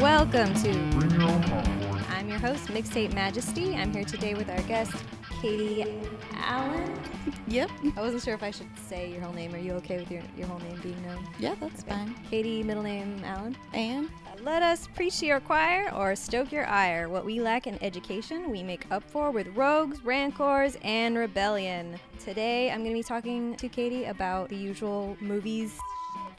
Welcome to I'm your host, Mixtape Majesty. I'm here today with our guest, Katie Allen. Yep. I wasn't sure if I should say your whole name. Are you okay with your, your whole name being known? Yeah, that's fine. Katie, middle name Allen. And uh, Let us preach to your choir or stoke your ire. What we lack in education, we make up for with rogues, rancors, and rebellion. Today, I'm going to be talking to Katie about the usual movies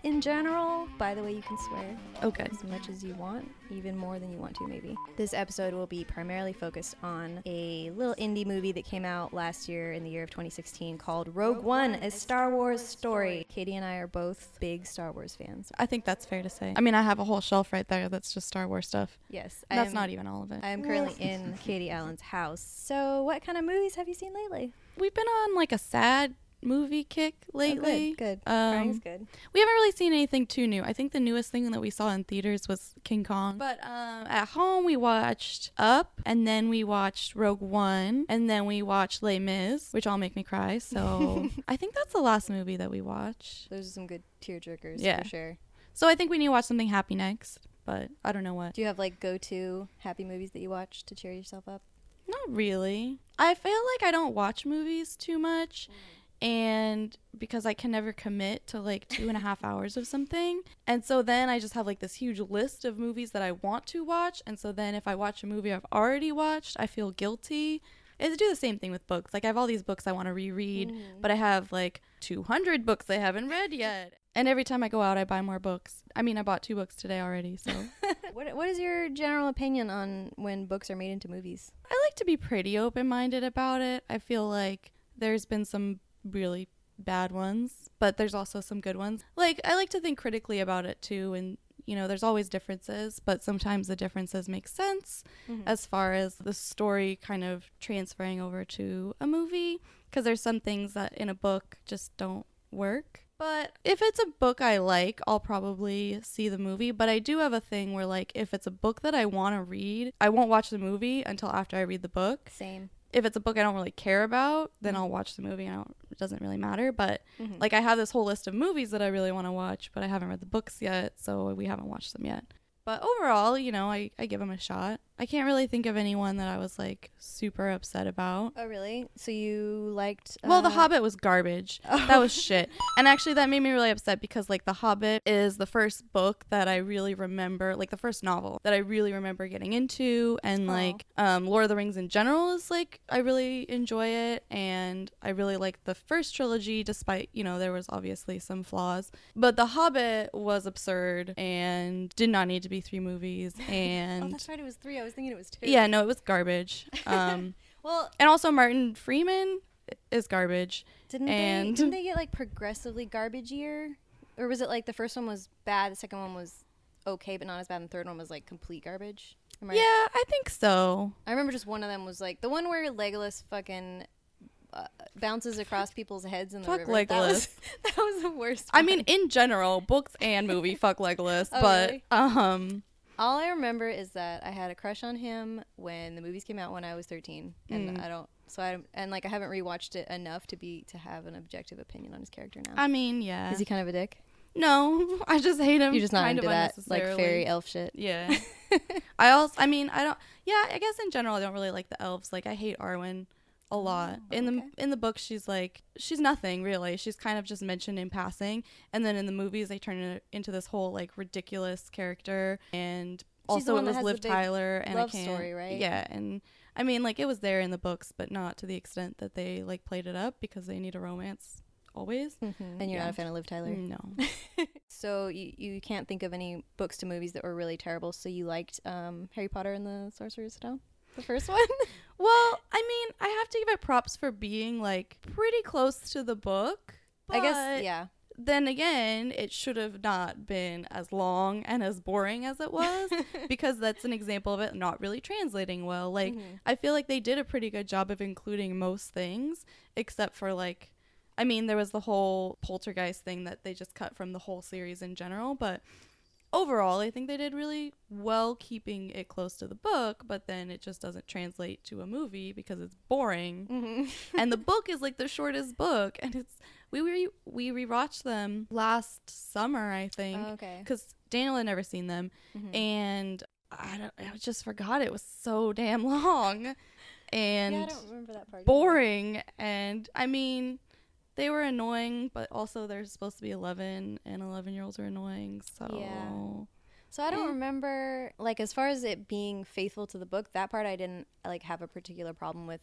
in general. By the way, you can swear okay. as much as you want, even more than you want to, maybe. This episode will be primarily focused on a little indie movie that came out last year in the year of 2016 called Rogue One, a Star Wars story. Katie and I are both big Star Wars fans. I think that's fair to say. I mean, I have a whole shelf right there that's just Star Wars stuff. Yes, That's I'm- not even all of it. I am currently in Katie Allen's house. So, what kind of movies have you seen lately? We've been on like a sad movie kick lately. Oh, good, good. Um, Crying's good. We haven't really seen anything too new. I think the newest thing that we saw in theaters was King Kong. But um, at home, we watched Up, and then we watched Rogue One, and then we watched Les Mis, which all make me cry. So I think that's the last movie that we watched. Those are some good tearjerkers Yeah. for sure. So I think we need to watch something happy next, but I don't know what. Do you have like go to happy movies that you watch to cheer yourself up? Not really. I feel like I don't watch movies too much. And because I can never commit to like two and a half hours of something. And so then I just have like this huge list of movies that I want to watch. And so then if I watch a movie I've already watched, I feel guilty. I do the same thing with books. Like I have all these books I want to reread, mm. but I have like 200 books I haven't read yet. And every time I go out, I buy more books. I mean, I bought two books today already, so. What What is your general opinion on when books are made into movies? I like to be pretty open minded about it. I feel like there's been some really bad ones, but there's also some good ones. Like, I like to think critically about it too, and you know, there's always differences, but sometimes the differences make sense mm-hmm. as far as the story kind of transferring over to a movie, because there's some things that in a book just don't work. But if it's a book I like, I'll probably see the movie. But I do have a thing where, like, if it's a book that I want to read, I won't watch the movie until after I read the book. Same. If it's a book I don't really care about, then I'll watch the movie. I don't, it doesn't really matter. But Mhm. like, I have this whole list of movies that I really want to watch, but I haven't read the books yet, so we haven't watched them yet. But overall, you know, I, I give them a shot. I can't really think of anyone that I was like super upset about. Oh, really? So you liked? Well, The uh, Hobbit was garbage. Oh. That was shit. And actually, that made me really upset because, like, The Hobbit is the first book that I really remember, like, the first novel that I really remember getting into. And, like, um, Lord of the Rings in general is, like, I really enjoy it. And I really like the first trilogy, despite, you know, there was obviously some flaws. But The Hobbit was absurd and did not need to be three movies. And Oh, And. that's right. It was three. Was thinking it was two. yeah, no, it was garbage. Um, Well, and also Martin Freeman is garbage. didn't And- they? Didn't they get like progressively garbageier, or was it like the first one was bad, the second one was okay, but not as bad, and the third one was like complete garbage? Am I- Yeah, I think so. I remember just one of them was like the one where Legolas fucking. Uh, bounces across people's heads in the Fuck river. That was, Legolas. that was the worst. I one. mean, in general, books and movie, fuck Legolas. Oh, but really? um, All I remember is that I had a crush on him when the movies came out when I was 13, and Mm. I don't. So I and like I haven't rewatched it enough to be to have an objective opinion on his character now. I mean, yeah. Is he kind of a dick? no, I just hate him. You're just not kind into that like fairy elf shit. Yeah. I also, I mean, I don't. Yeah, I guess in general, I don't really like the elves. Like, I hate Arwen a lot. in okay. the in the book, she's like, she's nothing really. She's kind of just mentioned in passing, and then in the movies, they turn it into this whole like ridiculous character. And the also, it was Liv Tyler and love I can't, story, right? Yeah, and I mean, like it was there in the books, but not to the extent that they like played it up because they need a romance always. And you're Yeah. not a fan of Liv Tyler. No. So you you can't think of any books to movies that were really terrible. So you liked um, Harry Potter and the Sorcerer's Stone, the first one. Well, I mean, I have to give it props for being like pretty close to the book. I guess yeah. Then again, it should have not been as long and as boring as it was because that's an example of it not really translating well. Like, Mhm. I feel like they did a pretty good job of including most things except for like I mean, there was the whole poltergeist thing that they just cut from the whole series in general, but overall, I think they did really well keeping it close to the book, but then it just doesn't translate to a movie because it's boring. Mm-hmm. and the book is like the shortest book, and it's we re- we rewatched them last summer, I think, Oh, okay. because Daniel had never seen them, Mhm. and I, don't, I just forgot it was so damn long and yeah, I don't remember that part. either. boring. And I mean, they were annoying, but also they're supposed to be 11, and 11 year olds are annoying. So So I don't Eh. remember like as far as it being faithful to the book, that part I didn't like have a particular problem with.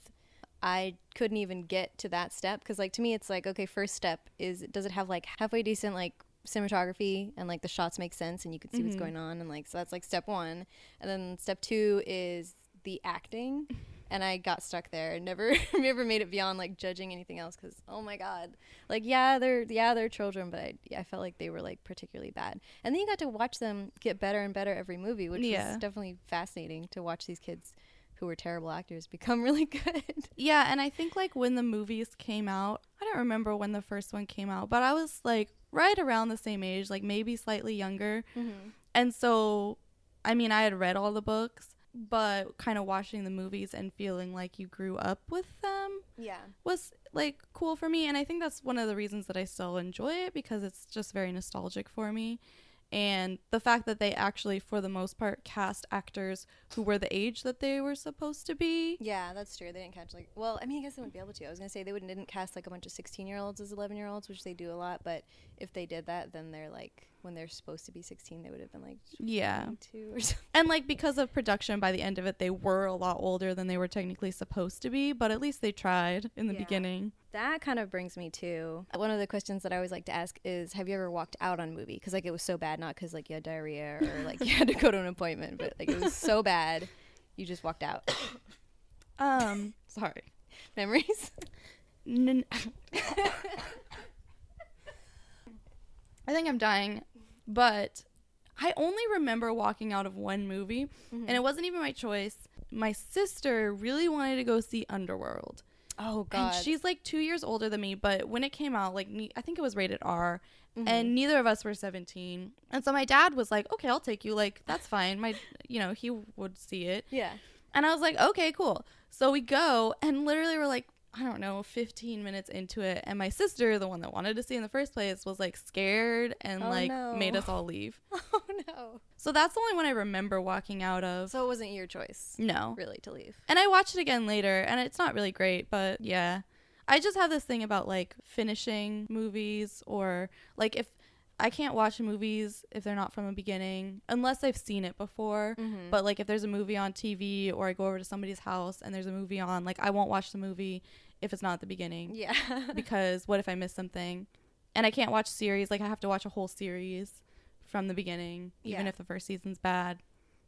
I couldn't even get to that step because like to me it's like okay, first step is does it have like halfway decent like cinematography and like the shots make sense and you can see what's Mhm. going on and like so that's like step 1. And then step 2 is the acting. And I got stuck there and never never made it beyond like judging anything else because oh my god, like yeah they're yeah they're children but I, I felt like they were like particularly bad and then you got to watch them get better and better every movie which Yeah. was definitely fascinating to watch these kids who were terrible actors become really good Yeah, and I think like when the movies came out, I don't remember when the first one came out, but I was like right around the same age, like maybe slightly younger. Mm-hmm. And so, I mean, I had read all the books, but kind of watching the movies and feeling like you grew up with them yeah was like cool for me. And I think that's one of the reasons that I still enjoy it because it's just very nostalgic for me. And the fact that they actually, for the most part, cast actors who were the age that they were supposed to be. yeah that's true they didn't catch like well i mean i guess they wouldn't be able to i was gonna say they wouldn't didn't cast like a bunch of 16 year olds as 11 year olds which they do a lot but if they did that then they're like when they're supposed to be 16 they would have been like Yeah. 22 or something And like because of production, by the end of it, they were a lot older than they were technically supposed to be, but at least they tried in the Yeah. beginning. That kind of brings me to one of the questions that I always like to ask is Have you ever walked out on a movie? Because, like, it was so bad, not because, like, you had diarrhea or, like, you had to go to an appointment, but, like, it was so bad, you just walked out. Um, sorry. Memories? N- I think I'm dying, but I only remember walking out of one movie, and it wasn't even my choice. My sister really wanted to go see Underworld. Oh, God. And she's like two years older than me, but when it came out, like I think it was rated R, Mhm. and neither of us were 17. And so my dad was like, "Okay, I'll take you. Like that's fine." My, you know, he would see it, yeah. and I was like, "Okay, cool." So we go, and literally we're like, I don't know, 15 minutes into it, and my sister, the one that wanted to see in the first place, was like scared and Oh, like no. made us all leave. Oh, no. So that's the only one I remember walking out of. So it wasn't your choice, no. really, to leave. And I watched it again later, and it's not really great, but yeah. I just have this thing about like finishing movies, or like if I can't watch movies if they're not from the beginning, unless I've seen it before. Mm-hmm. But like if there's a movie on TV, or I go over to somebody's house and there's a movie on, like I won't watch the movie if it's not at the beginning. yeah. because what if I miss something? And I can't watch series, like I have to watch a whole series from the beginning, even Yeah. if the first season's bad.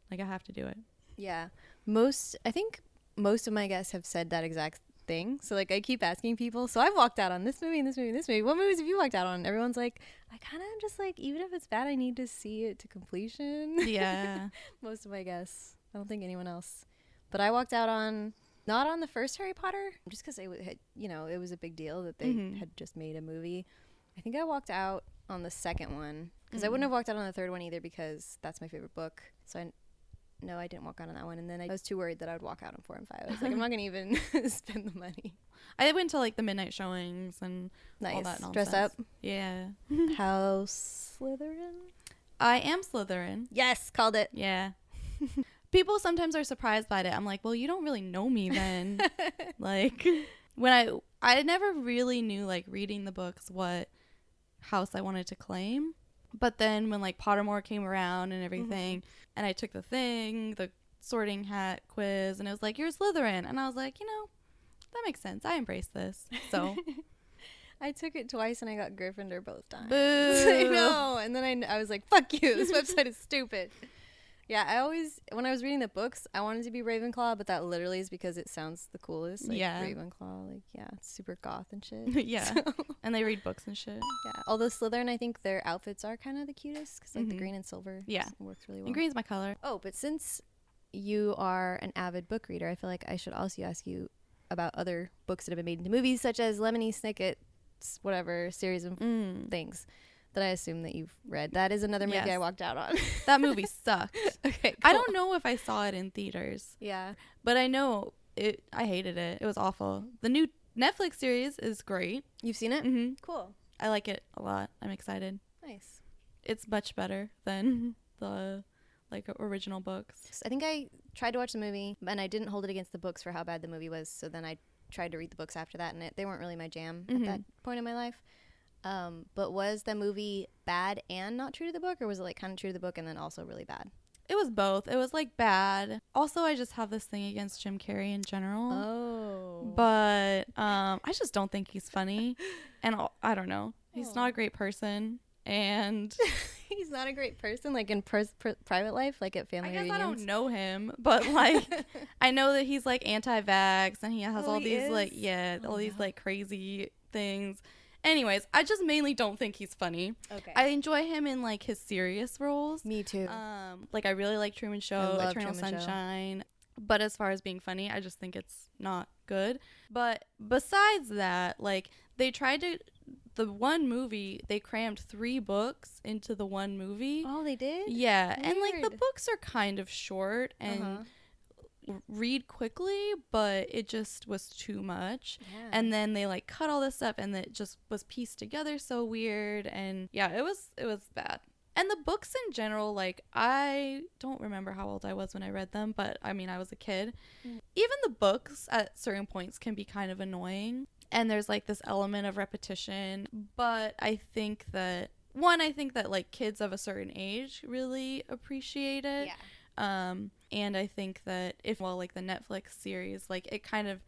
Like I have to do it. Yeah. Most, I think most of my guests have said that exact thing. So, like, I keep asking people. So, I've walked out on this movie and this movie and this movie. What movies have you walked out on? Everyone's like, I kind of just like, even if it's bad, I need to see it to completion. Yeah. most of my guests. I don't think anyone else. But I walked out on, not on the first Harry Potter, just because it had, you know, it was a big deal that they Mhm. had just made a movie. I think I walked out on the second one because I Mhm. wouldn't have walked out on the third one either because that's my favorite book. So I, no, I didn't walk out on that one. And then I was too worried that I would walk out on four and five. I was like, I'm not gonna even spend the money. I went to like the midnight showings and Nice. all that nonsense. Dress up. Yeah. House Slytherin. I am Slytherin. Yes, called it. Yeah. People sometimes are surprised by it. I'm like, well, you don't really know me then. like when I I never really knew like reading the books what house I wanted to claim. But then when like Pottermore came around and mm-hmm. everything, and I took the thing, the sorting hat quiz, and it was like you're Slytherin, and I was like, you know, that makes sense. I embrace this. So I took it twice and I got Gryffindor both times. Boo. I know. And then I, I was like, fuck you. This website is stupid. Yeah, I always, when I was reading the books, I wanted to be Ravenclaw, but that literally is because it sounds the coolest. Like Yeah. Ravenclaw. Like, yeah, it's super goth and shit. yeah, So, and they read books and shit. yeah. Although Slytherin, I think their outfits are kind of the cutest because, like, the Mhm. green and silver Yeah. works really well. And green's my color. Oh, but since you are an avid book reader, I feel like I should also ask you about other books that have been made into movies, such as Lemony Snicket's whatever series of Mm. things that I assume that you've read. That is another movie I walked out on. That movie sucked. okay, I don't know if I saw it in theaters. Yeah, But I know it. I hated it. It was awful. The new Netflix series is great. you've seen it. hmm Cool, I like it a lot. I'm excited. nice. it's much better than the like original books. I think I tried to watch the movie, and I didn't hold it against the books for how bad the movie was. So then I tried to read the books after that, and it, they weren't really my jam Mhm. at that point in my life. Um, but was the movie bad and not true to the book, or was it like kind of true to the book and then also really bad? It was both. It was like bad. Also, I just have this thing against Jim Carrey in general. Oh, But um, I just don't think he's funny, and I'll- I don't know. He's not a great person, and he's not a great person, like in pers- pr- private life, like at family I guess I don't know him, but like I know that he's like anti-vax and he has Oh, all he these like yeah, Oh, all these no. like crazy things. Anyways, I just mainly don't think he's funny. Okay, I enjoy him in like his serious roles. me too. Um, like I really like Truman Show, Eternal Truman Show. Sunshine. But as far as being funny, I just think it's not good. But besides that, like they tried to the one movie, they crammed three books into the one movie. oh, they did. Yeah, and like the books are kind of short and Uh-huh. Read quickly, but it just was too much. Yeah. And then they like cut all this up and it just was pieced together so weird and yeah, it was it was bad. And the books in general, like I don't remember how old I was when I read them, but I mean I was a kid. Mm. Even the books at certain points can be kind of annoying. And there's like this element of repetition. But I think that one, I think that like kids of a certain age really appreciate it. yeah. Um, and I think that if well, like the Netflix series, like it kind of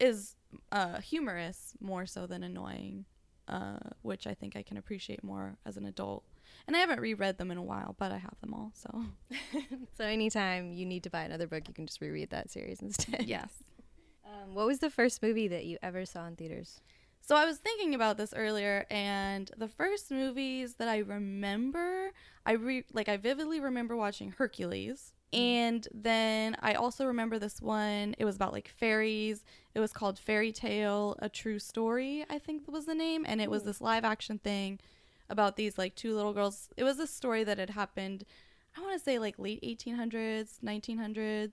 is uh, humorous more so than annoying, uh, which I think I can appreciate more as an adult. And I haven't reread them in a while, but I have them all. So So anytime you need to buy another book, you can just reread that series instead. yes. Um, what was the first movie that you ever saw in theaters? So I was thinking about this earlier, and the first movies that I remember, I re- like I vividly remember watching Hercules, Mm-hmm. and then I also remember this one. It was about like fairies. It was called Fairy Tale: A True Story, I think was the name, and it was mm. this live action thing about these like two little girls. It was a story that had happened. I want to say like late 1800s, 1900s,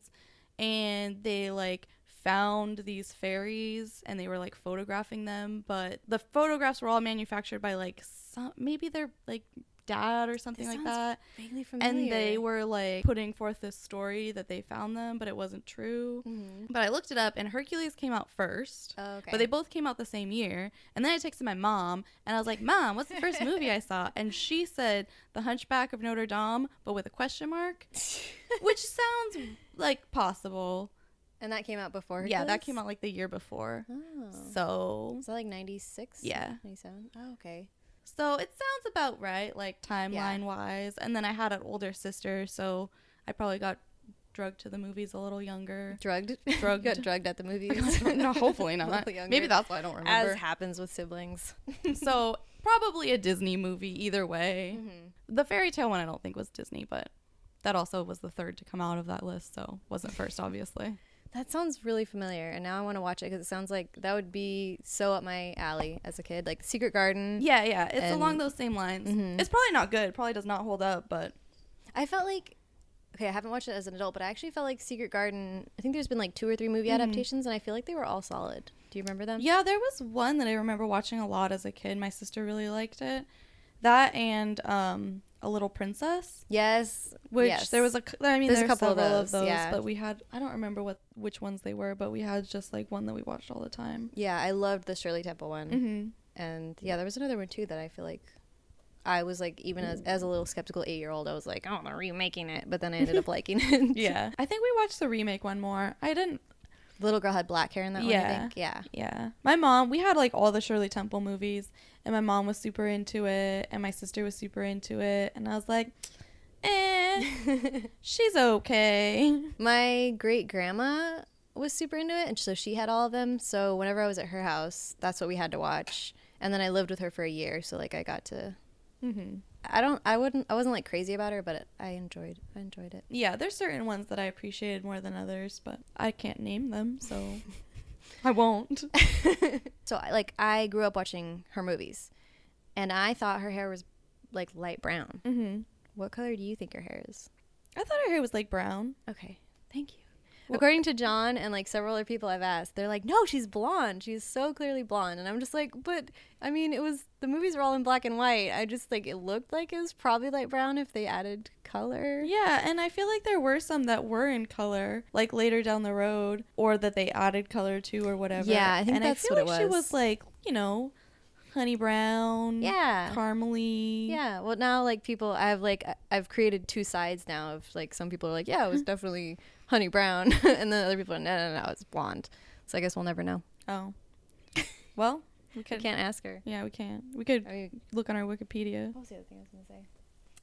and they like found these fairies and they were like photographing them, but the photographs were all manufactured by like some maybe they're like dad or something This like that. Vaguely familiar. And they were like putting forth this story that they found them, but it wasn't true. Mhm. But I looked it up and Hercules came out first. Oh, okay. But they both came out the same year. And then I texted my mom and I was like, Mom, what's the first movie I saw? And she said The Hunchback of Notre Dame, but with a question mark, which sounds like possible. and that came out before. Yeah, that came out like the year before. Oh. So Is that like 96? Yeah. 97? Oh, okay. So it sounds about right, like timeline wise. And then I had an older sister, so I probably got drugged to the movies a little younger. Drugged? Drugged. got drugged at the movies? no, hopefully not. Maybe that's why I don't remember. As happens with siblings. so probably a Disney movie either way. Mhm. The fairy tale one I don't think was Disney, but that also was the third to come out of that list, so wasn't first obviously. That sounds really familiar, and now I want to watch it because it sounds like that would be so up my alley as a kid, like Secret Garden. Yeah, yeah, it's And- along those same lines. Mhm. It's probably not good. Probably does not hold up, but I felt like, okay, I haven't watched it as an adult, but I actually felt like Secret Garden. I think there's been like two or three movie Mhm. adaptations, and I feel like they were all solid. Do you remember them? yeah, there was one that I remember watching a lot as a kid. My sister really liked it. That and um, A Little Princess, Yes. which yes. there was a. I mean, There's a couple of several of those, those, yeah. but we had. I don't remember what which ones they were, but we had just like one that we watched all the time. Yeah, I loved the Shirley Temple one, Mm-hmm. and yeah, there was another one too that I feel like. I was like, even as, as a little skeptical eight year old, I was like, oh, they're remaking it. But then I ended up liking it. Yeah, I think we watched the remake one more. I didn't. Little girl had black hair in that one, I Yeah. think. Yeah. Yeah. My mom, we had like all the Shirley Temple movies, and my mom was super into it, and my sister was super into it, and I was like, eh, she's okay. My great grandma was super into it, and so she had all of them. So whenever I was at her house, that's what we had to watch. And then I lived with her for a year, so like I got to. hmm I don't. I wouldn't. I wasn't like crazy about her, but it, I enjoyed. I enjoyed it. Yeah, there's certain ones that I appreciated more than others, but I can't name them, so I won't. so I like I grew up watching her movies, and I thought her hair was like light brown. hmm What color do you think her hair is? I thought her hair was like brown. Okay, thank you. According to John and like several other people I've asked, they're like, no, she's blonde. She's so clearly blonde. And I'm just like, but I mean, it was the movies were all in black and white. I just like it looked like it was probably light brown if they added color. Yeah, and I feel like there were some that were in color, like later down the road, or that they added color to, or whatever. Yeah, I think and that's I feel what like it she was. was like, you know, honey brown, Yeah. caramely. Yeah. Well, now like people, I have like I've created two sides now of like some people are like, yeah, it was Mm-hmm. definitely honey brown, and then other people are no, no, no, it's blonde. So I guess we'll never know. Oh. Well, we could. can't ask her. Yeah, we can't. We could look on our Wikipedia. what was the other thing I was gonna say?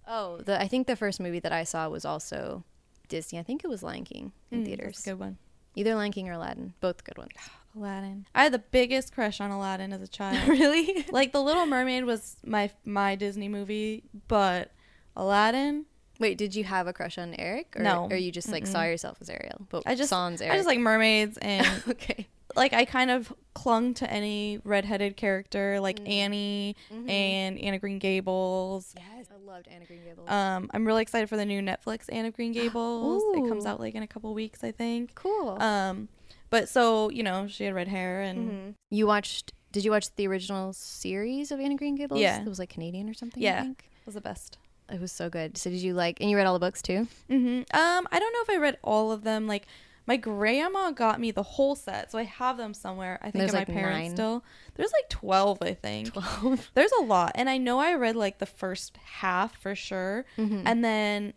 Oh, the I think the first movie that I saw was also Disney. I think it was Lion King in Mm, theaters. That's a good one. Either Lion King or Aladdin, both good ones. Aladdin. I had the biggest crush on Aladdin as a child. really? like The Little Mermaid was my my Disney movie, but Aladdin, Wait, did you have a crush on Eric? Or, No. Or you just like saw Mm-mm. yourself as Ariel? But I just sans Eric. I just like mermaids and okay. like I kind of clung to any redheaded character like Mm. Annie Mhm. and Anne of Green Gables. Yes, I loved Anne of Green Gables. Um, I'm really excited for the new Netflix Anne of Green Gables. It comes out like in a couple weeks, I think. cool. Um, but so you know, she had red hair and Mhm. You watched? Did you watch the original series of Anne of Green Gables? Yeah. it was like Canadian or something. I Yeah. think? was the best. It was so good. So did you like? And you read all the books too? Mm-hmm. Um, I don't know if I read all of them. Like, my grandma got me the whole set, so I have them somewhere. I think There's, at my parents nine. still. There's like twelve, I think. Twelve. There's a lot, and I know I read like the first half for sure, Mhm. and then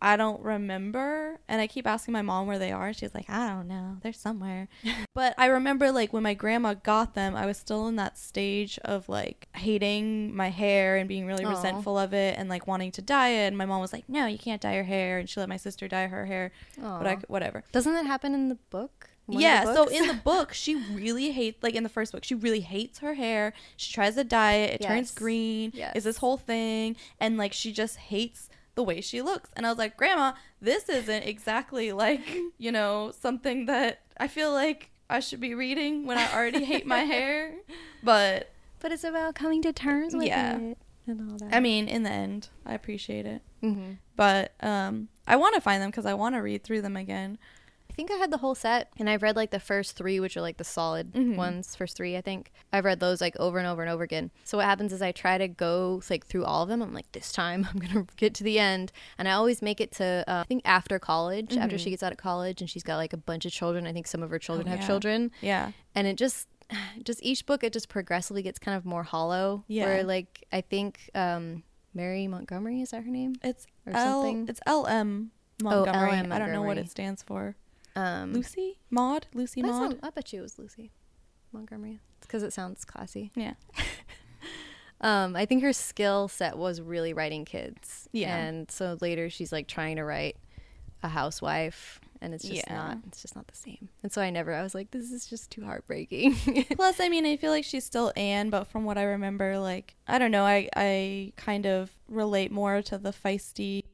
I don't remember. And I keep asking my mom where they are. She's like, I don't know. They're somewhere. but I remember like when my grandma got them, I was still in that stage of like hating my hair and being really Aw. resentful of it and like wanting to dye it. And my mom was like, No, you can't dye your hair. And she let my sister dye her hair. But I whatever. Doesn't that happen in the book? One yeah, so in the book, she really hates, like in the first book, she really hates her hair. She tries to dye it, it turns green. Yes. Is this whole thing, and like she just hates the way she looks. And I was like, Grandma, this isn't exactly like you know something that I feel like I should be reading when I already hate my hair. But but it's about coming to terms with Yeah. it and all that. I mean, in the end, I appreciate it. hmm But um, I want to find them because I want to read through them again. I think I had the whole set, and I've read like the first three, which are like the solid Mhm. ones. First three, I think I've read those like over and over and over again. So what happens is I try to go like through all of them. I'm like, this time I'm gonna get to the end, and I always make it to uh, I think after college, after she gets out of college, and she's got like a bunch of children. I think some of her children have yeah. children, Yeah. and it just just each book it just progressively gets kind of more hollow. Yeah. Where like I think um, Mary Montgomery is that her name? It's Or L. something? It's L M Montgomery. Oh, Montgomery. I don't know what it stands for. Um, Lucy Maud. Lucy Maud. I bet you it was Lucy Montgomery. It's because it sounds classy. Yeah. Um, I think her skill set was really writing kids. Yeah. And so later she's like trying to write a housewife, and it's just Yeah. not. It's just not the same. And so I never. I was like, this is just too heartbreaking. Plus, I mean, I feel like she's still Anne, but from what I remember, like I don't know, I I kind of relate more to the feisty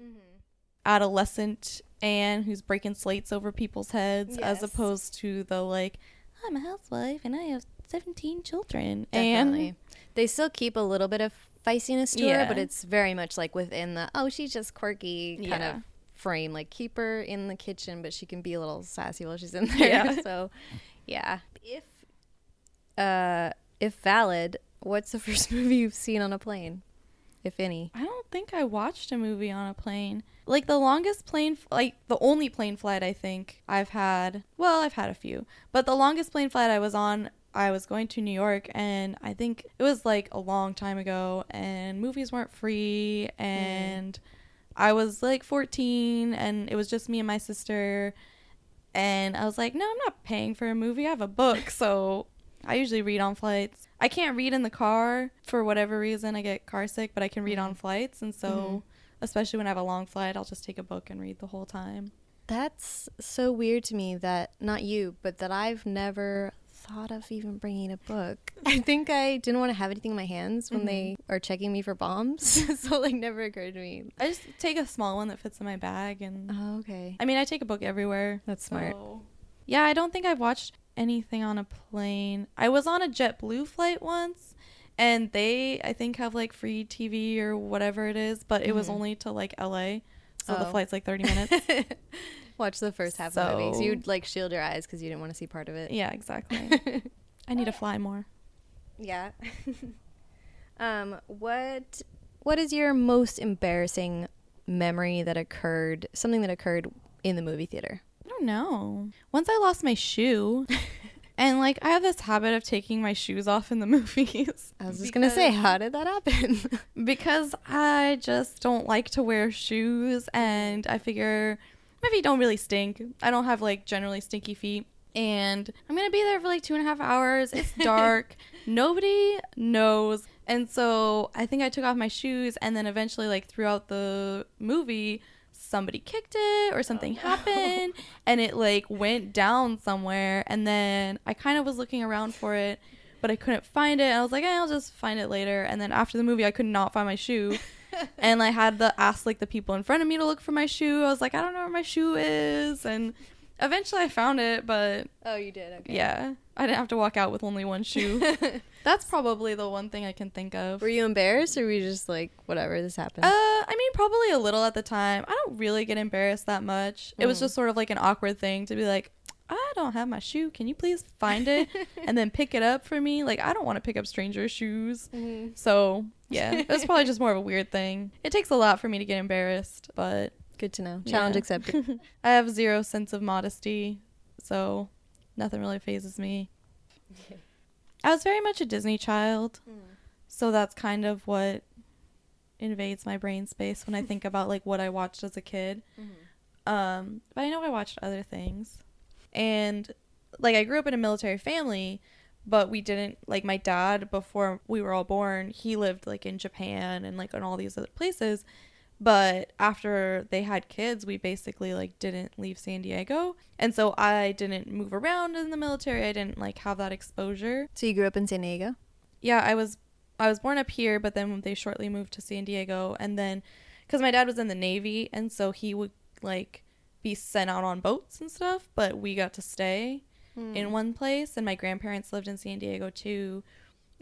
adolescent Anne who's breaking slates over people's heads, as opposed to the like I'm a housewife and I have seventeen children. Definitely. And They still keep a little bit of feistiness to her, but it's very much like within the oh she's just quirky kind Yeah. of frame. Like keep her in the kitchen, but she can be a little sassy while she's in there. Yeah. so yeah. If uh if valid, what's the first movie you've seen on a plane? If any. I don't think I watched a movie on a plane. Like the longest plane, like the only plane flight I think I've had. Well, I've had a few, but the longest plane flight I was on, I was going to New York, and I think it was like a long time ago, and movies weren't free, mm. and I was like 14, and it was just me and my sister, and I was like, no, I'm not paying for a movie. I have a book, so I usually read on flights. I can't read in the car for whatever reason. I get car sick, but I can read on flights. And so, Mhm. especially when I have a long flight, I'll just take a book and read the whole time. That's so weird to me that not you, but that I've never thought of even bringing a book. I think I didn't want to have anything in my hands when they are checking me for bombs, so like never occurred to me. I just take a small one that fits in my bag. And Oh, okay. I mean, I take a book everywhere. That's smart. so- Yeah, I don't think I've watched anything on a plane. I was on a JetBlue flight once. And they, I think, have like free TV or whatever it is, but it was Mhm. only to like LA. So the Oh. flight's like 30 minutes. Watch the first half of the movie. So So- you'd like shield your eyes because you didn't want to see part of it. Yeah, exactly. I need to fly more. Yeah. um, what what is your most embarrassing memory that occurred? Something that occurred in the movie theater. I don't know. Once I lost my shoe, and like I have this habit of taking my shoes off in the movies. I was just gonna say, how did that happen? because I just don't like to wear shoes and I figure my feet don't really stink. I don't have like generally stinky feet. And I'm gonna be there for like two and a half hours. It's dark. Nobody knows. And so I think I took off my shoes and then eventually like throughout the movie somebody kicked it or something happened and it like went down somewhere and then I kind of was looking around for it but I couldn't find it. I was like, eh, I'll just find it later. And then after the movie, I could not find my shoe. and I had to ask like the people in front of me to look for my shoe. I was like, I don't know where my shoe is. And eventually I found it, but oh, you did. Okay. yeah, I didn't have to walk out with only one shoe. That's probably the one thing I can think of. Were you embarrassed, or were you just like, whatever, this happened? Uh, I mean, probably a little at the time. I don't really get embarrassed that much. It was Mm. just sort of like an awkward thing to be like, I don't have my shoe. Can you please find it and then pick it up for me? Like, I don't want to pick up strangers' shoes. Mhm. So, yeah, it was probably just more of a weird thing. It takes a lot for me to get embarrassed, but Good to know. Challenge Yeah. accepted. I have zero sense of modesty, so nothing really fazes me. I was very much a Disney child, so that's kind of what invades my brain space when I think about like what I watched as a kid. Um, but I know I watched other things. And like I grew up in a military family, but we didn't like my dad before we were all born, he lived like in Japan and like in all these other places. But after they had kids, we basically like didn't leave San Diego. And so I didn't move around in the military. I didn't like have that exposure. so you grew up in San Diego. Yeah, I was I was born up here, but then they shortly moved to San Diego and then cuz my dad was in the Navy and so he would like be sent out on boats and stuff, but we got to stay Hmm. in one place and my grandparents lived in San Diego too.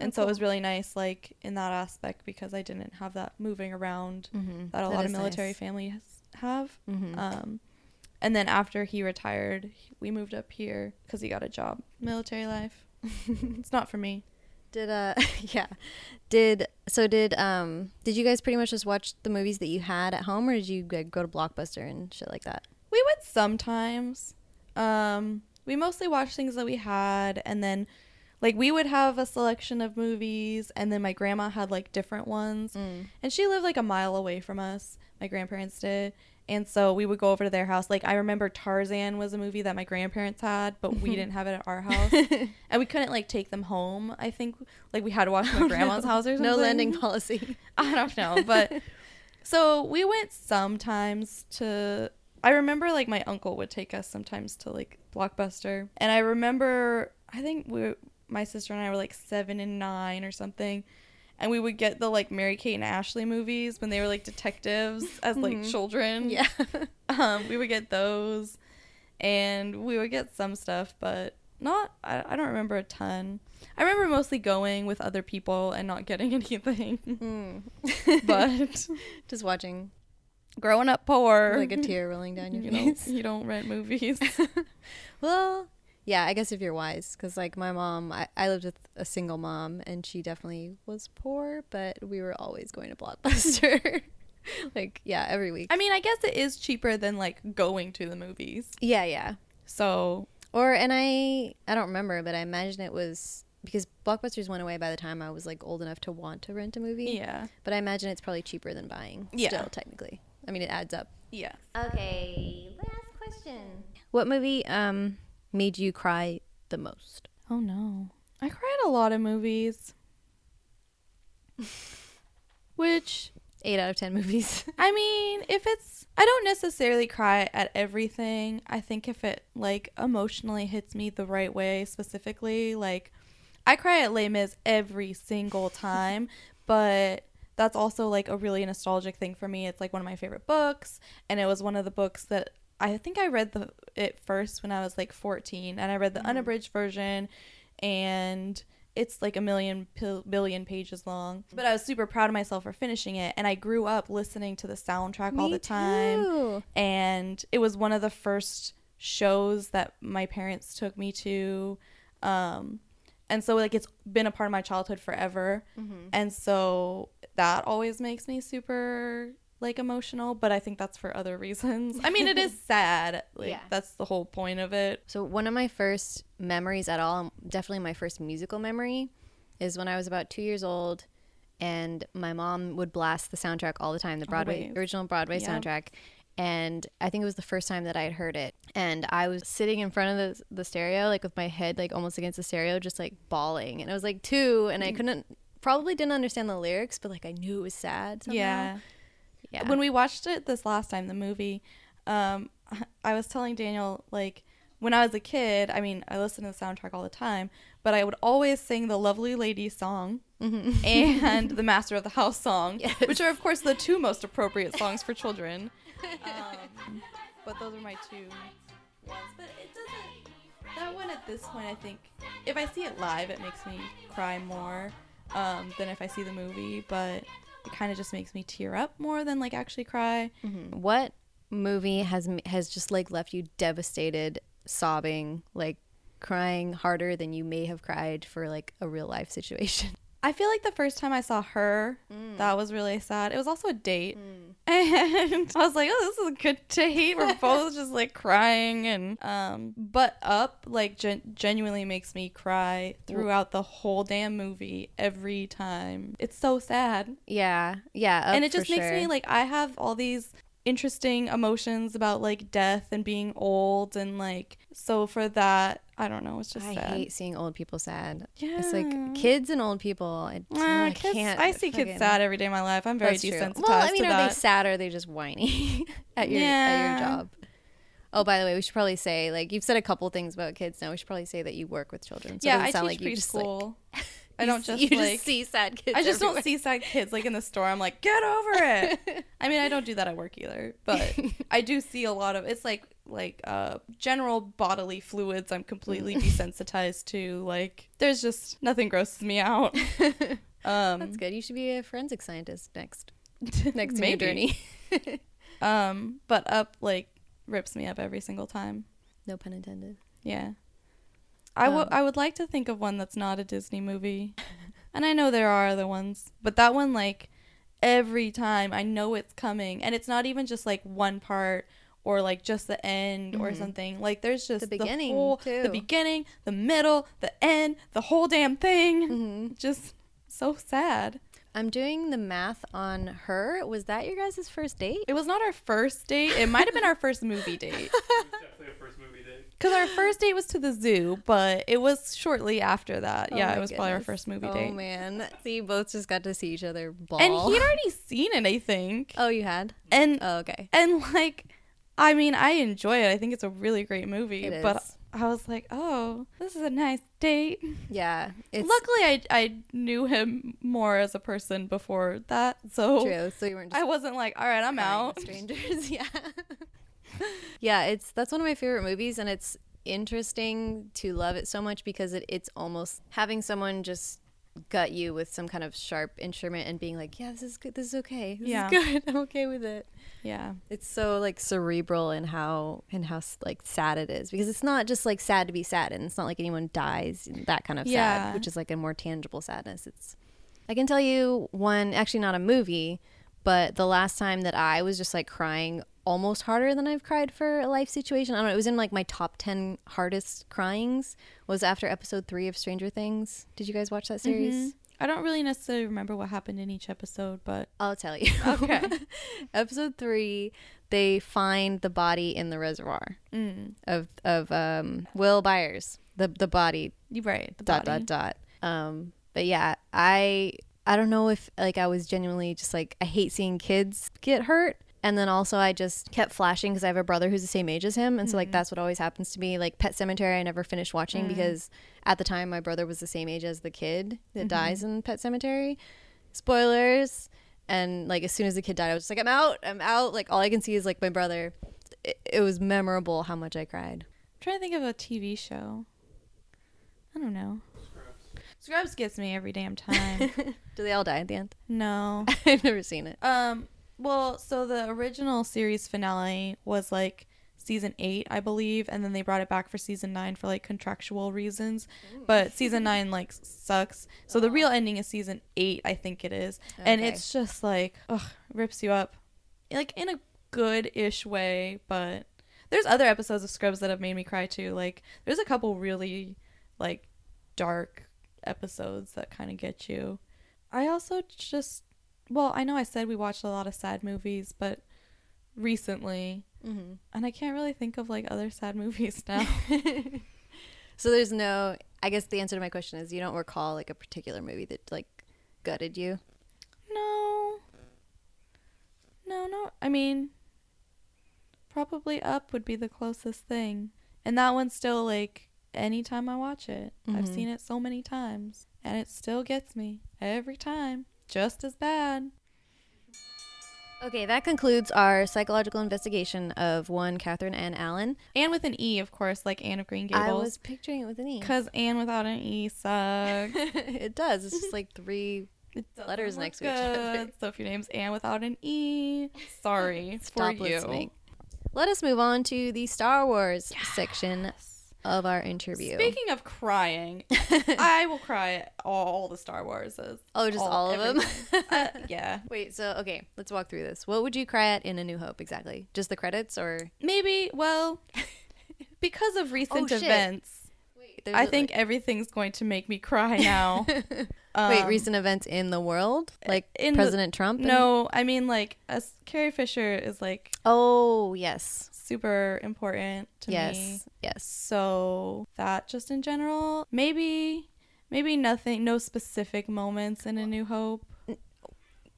And so it was really nice like in that aspect because I didn't have that moving around Mm-hmm. that a lot of military families have. Mm-hmm. Um and then after he retired, we moved up here cuz he got a job. Military life. it's not for me. Did uh yeah. Did so did um did you guys pretty much just watch the movies that you had at home or did you like, go to Blockbuster and shit like that? We would sometimes. Um, we mostly watched things that we had, and then like we would have a selection of movies, and then my grandma had like different ones, Mm. and she lived like a mile away from us. My grandparents did. And so we would go over to their house. Like I remember Tarzan was a movie that my grandparents had, but we didn't have it at our house, and we couldn't like take them home. I think like we had to watch them at grandma's house or something. No lending policy. I don't know, but so we went sometimes to. I remember like my uncle would take us sometimes to like Blockbuster, and I remember I think we, my sister and I were like seven and nine or something, and we would get the like Mary Kate and Ashley movies when they were like detectives as like Mhm. children. yeah. um, we would get those, and we would get some stuff, but not. I, I don't remember a ton. I remember mostly going with other people and not getting anything. Mm. but just watching growing up poor, like a tear rolling down your you face. you don't rent movies. Well, yeah, I guess if you're wise, because like my mom, I, I lived with a single mom, and she definitely was poor, but we were always going to Blockbuster. like, yeah, every week. I mean, I guess it is cheaper than like going to the movies. yeah, yeah. So Or and I, I don't remember, but I imagine it was because Blockbusters went away by the time I was like old enough to want to rent a movie. yeah, But I imagine it's probably cheaper than buying. Yeah. Still, technically. I mean, it adds up. yeah. Okay, last question. What movie um made you cry the most? Oh no, I cried a lot of movies. Which Eight out of ten movies. I mean, if it's I don't necessarily cry at everything. I think if it like emotionally hits me the right way specifically, like I cry at Les Mis every single time, but that's also like a really nostalgic thing for me. It's like one of my favorite books, and it was one of the books that I think I read the it first when I was like 14, and I read the Mhm. unabridged version, and it's like a million pil- billion pages long. But I was super proud of myself for finishing it, and I grew up listening to the soundtrack all the time. too. And it was one of the first shows that my parents took me to. Um, and so like it's been a part of my childhood forever. Mm-hmm. And so that always makes me super like emotional, but I think that's for other reasons. I mean, it is sad. Like Yeah. that's the whole point of it. So one of my first memories at all, definitely my first musical memory, is when I was about two years old, and my mom would blast the soundtrack all the time, the Broadway Always. original Broadway Yeah. soundtrack. And I think it was the first time that I had heard it, and I was sitting in front of the the stereo, like with my head like almost against the stereo, just like bawling. And I was like two, and Mm. I couldn't probably didn't understand the lyrics, but like I knew it was sad. Somehow. Yeah. Yeah. When we watched it this last time, the movie, um, I was telling Daniel like when I was a kid. I mean, I listened to the soundtrack all the time, but I would always sing the "Lovely Lady" song Mhm. and the "Master of the House" song, Yes. which are of course the two most appropriate songs for children. Um, but those are my two ones. But it doesn't. That one at this point, I think, if I see it live, it makes me cry more um, than if I see the movie. But it kind of just makes me tear up more than like actually cry. Mhm. What movie has has just like left you devastated, sobbing, like crying harder than you may have cried for like a real life situation? I feel like the first time I saw her, Mm. that was really sad. It was also a date. And I was like, oh, this is a good date. We're both just like crying and um but up like gen- genuinely makes me cry throughout the whole damn movie every time. It's so sad. Yeah, yeah, and it just makes me like I have all these interesting emotions about like death and being old and like so for that, I don't know, it's just sad. I sad. hate seeing old people sad. yeah. It's like kids and old people. I, Uh, I kids, can't. I see kids sad every day of my life. I'm very That's true. Well, I mean, to are that. they sad or are they just whiny at your at your job? Oh, by the way, we should probably say like you've said a couple things about kids now. We should probably say that you work with children. So it yeah, I sound teach like just like. I don't just you like just see sad kids. I just everywhere. don't see sad kids like in the store. I'm like, get over it. I mean, I don't do that at work either, but I do see a lot of it's like like uh general bodily fluids. I'm completely desensitized to. Like, there's just nothing grosses me out. Um, That's good. You should be a forensic scientist next. Next in your maybe. journey. Um, but up like rips me up every single time. no pun intended. Yeah. I would Um, I would like to think of one that's not a Disney movie. and I know there are other ones, but that one like every time I know it's coming and it's not even just like one part or like just the end or Mhm. something. Like there's just the, beginning, whole too. the beginning, the middle, the end, the whole damn thing. hmm Just so sad. I'm doing the math on her. Was that your guys' first date? It was not our first date. It might have been our first movie date. Definitely a first movie date. Because our first date was to the zoo, but it was shortly after that. Oh yeah, it was probably our first movie oh, date. Oh man. So you both just got to see each other ball. And he'd already seen it, I think. Oh, you had? And Oh, okay. and like, I mean, I enjoy it. I think it's a really great movie. It But is. I was like, oh, this is a nice date. Yeah. It's Luckily, I I knew him more as a person before that, so true. So you weren't just I wasn't like, all right, I'm out. strangers. yeah. yeah, it's that's one of my favorite movies and it's interesting to love it so much because it, it's almost having someone just gut you with some kind of sharp instrument and being like, Yeah, this is good this is okay. This Yeah. is good. I'm okay with it. Yeah, It's so like cerebral in how and how like sad it is because it's not just like sad to be sad and it's not like anyone dies that kind of Yeah. sad which is like a more tangible sadness. It's I can tell you one actually not a movie, but the last time that I was just like crying almost harder than I've cried for a life situation. I don't know, it was in like my top 10 hardest cryings was after episode 3 of Stranger Things. Did you guys watch that series? Mhm. I don't really necessarily remember what happened in each episode, but I'll tell you. Okay. episode 3 they find the body in the reservoir. mm, of of um Will Byers, the the body you're right. The dot body. dot dot. Um, but yeah, I I don't know if like I was genuinely just like I hate seeing kids get hurt. And then also I just kept flashing because I have a brother who's the same age as him, and so like mm. that's what always happens to me. Like Pet Sematary, I never finished watching mm. because at the time my brother was the same age as the kid that dies mm-hmm. in Pet Sematary. Spoilers. And like as soon as the kid died, I was just like, I'm out, I'm out. Like all I can see is like my brother. It, it was memorable how much I cried. I'm trying to think of a TV show. I don't know. Scrubs gets me every damn time. Do they all die at the end? no. I've never seen it. Um. Well, so the original series finale was like season eight, I believe, and then they brought it back for season nine for like contractual reasons. But season nine like sucks. So the real oh. ending is season eight, I think it is, and it's just like ugh, rips you up, like in a good-ish way. But there's other episodes of Scrubs that have made me cry too. Like there's a couple really like dark episodes that kind of get you. I also just well, I know I said we watched a lot of sad movies, but recently, Mm-hmm. and I can't really think of like other sad movies now. So there's no. I guess the answer to my question is you don't recall like a particular movie that like gutted you. no. No, no. I mean, probably Up would be the closest thing. And that one's still like anytime I watch it. I've Mhm. seen it so many times, and it still gets me every time. Just as bad. Okay, that concludes our psychological investigation of one Catherine Anne Allen. And with an E, of course, like Anne of Green Gables. I was picturing it with an E. Because Anne without an E sucks. it does. It's just like three. Letters next to each other. So if your name's Anne without an E, sorry Stop for you. listening. Let us move on to the Star Wars section of our interview. Speaking of crying, I will cry at all the Star Warses. oh, just all, of them. uh, yeah, Wait, so okay, let's walk through this. What would you cry at in A New Hope exactly? Just the credits, or maybe. Well, because of recent Oh, shit. events, wait? I think everything's going to make me cry now. Wait, Um, recent events in the world, like in the- President Trump. and- No, I mean like as Carrie Fisher is like Oh yes, super important to yes, me. yes. So that just in general, maybe maybe nothing, no specific moments in A New Hope.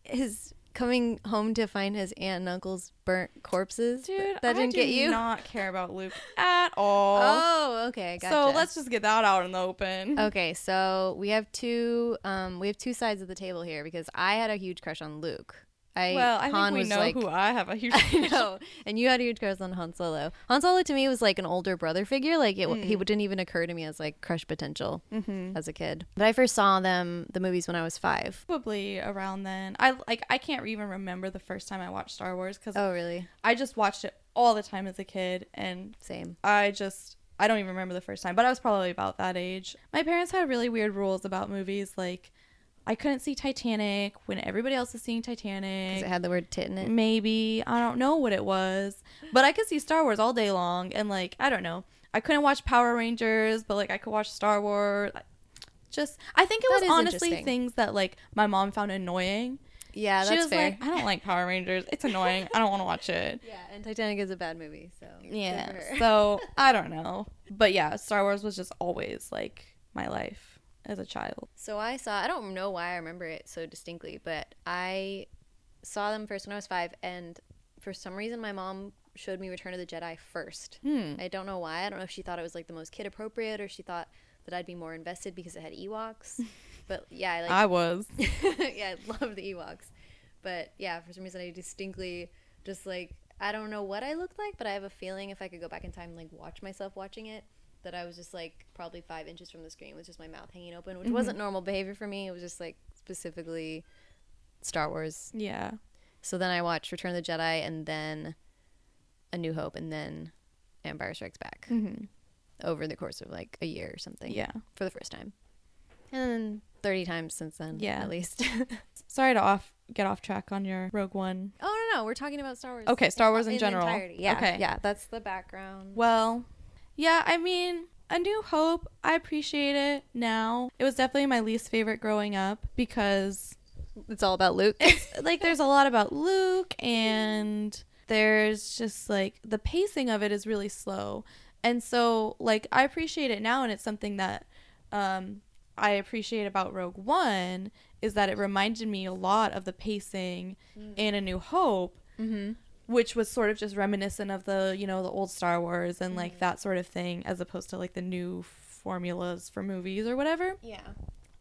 His coming home to find his aunt and uncle's burnt corpses. Dude, that I didn't do get you. Not care about Luke at all. Oh, okay, gotcha. So let's just get that out in the open. Okay, so we have two um we have two sides of the table here because I had a huge crush on Luke. I well, I Han think we was know like who I have a huge. I know. And you had a huge crush on Han Solo. Han Solo to me was like an older brother figure. Like it, he Mm. didn't even occur to me as like crush potential hmm as a kid. But I first saw them the movies when I was five. Probably around then. I like. I can't even remember the first time I watched Star Wars because Oh really? I just watched it all the time as a kid, and Same. I just I don't even remember the first time, but I was probably about that age. My parents had really weird rules about movies like I couldn't see Titanic when everybody else was seeing Because Titanic. it had the word tit in it. Maybe I don't know what it was, but I could see Star Wars all day long and like I don't know. I couldn't watch Power Rangers, but like I could watch Star Wars. Just I think it That was honestly things that like my mom found annoying. Yeah, she that's was fair. like, I don't like Power Rangers. It's annoying. I don't want to watch it. yeah, and Titanic is a bad movie, so Yeah. So I don't know. But yeah, Star Wars was just always like my life as a child. So I saw, I don't know why I remember it so distinctly, but I saw them first when I was five, and for some reason my mom showed me Return of the Jedi first. Hmm. I don't know why. I don't know if she thought it was like the most kid appropriate or she thought that I'd be more invested because it had Ewoks. but yeah, I like I was. yeah, I love the Ewoks. But yeah, for some reason I distinctly just like I don't know what I looked like, but I have a feeling if I could go back in time and like watch myself watching it, that I was just like probably five inches from the screen with just my mouth hanging open, which wasn't normal behavior for me. It was just like specifically Star Wars. Yeah. So then I watched Return of the Jedi and then A New Hope and then Empire Strikes Back hmm over the course of like a year or something. Yeah. For the first time. And then 30 times since then, Yeah. at least. Sorry to off get off track on your Rogue One. Oh no, no, we're talking about Star Wars. Okay, Star Wars in the general. entirety. Yeah, Okay. yeah, that's the background. Well, yeah, I mean, A New Hope, I appreciate it now. It was definitely my least favorite growing up because It's all about Luke. like there's a lot about Luke and there's just like the pacing of it is really slow. And so like I appreciate it now and it's something that um I appreciate about Rogue One is that it reminded me a lot of the pacing in A New Hope, mm-hmm. Which was sort of just reminiscent of the, you know, the old Star Wars and like that sort of thing as opposed to like the new formulas for movies or whatever. Yeah.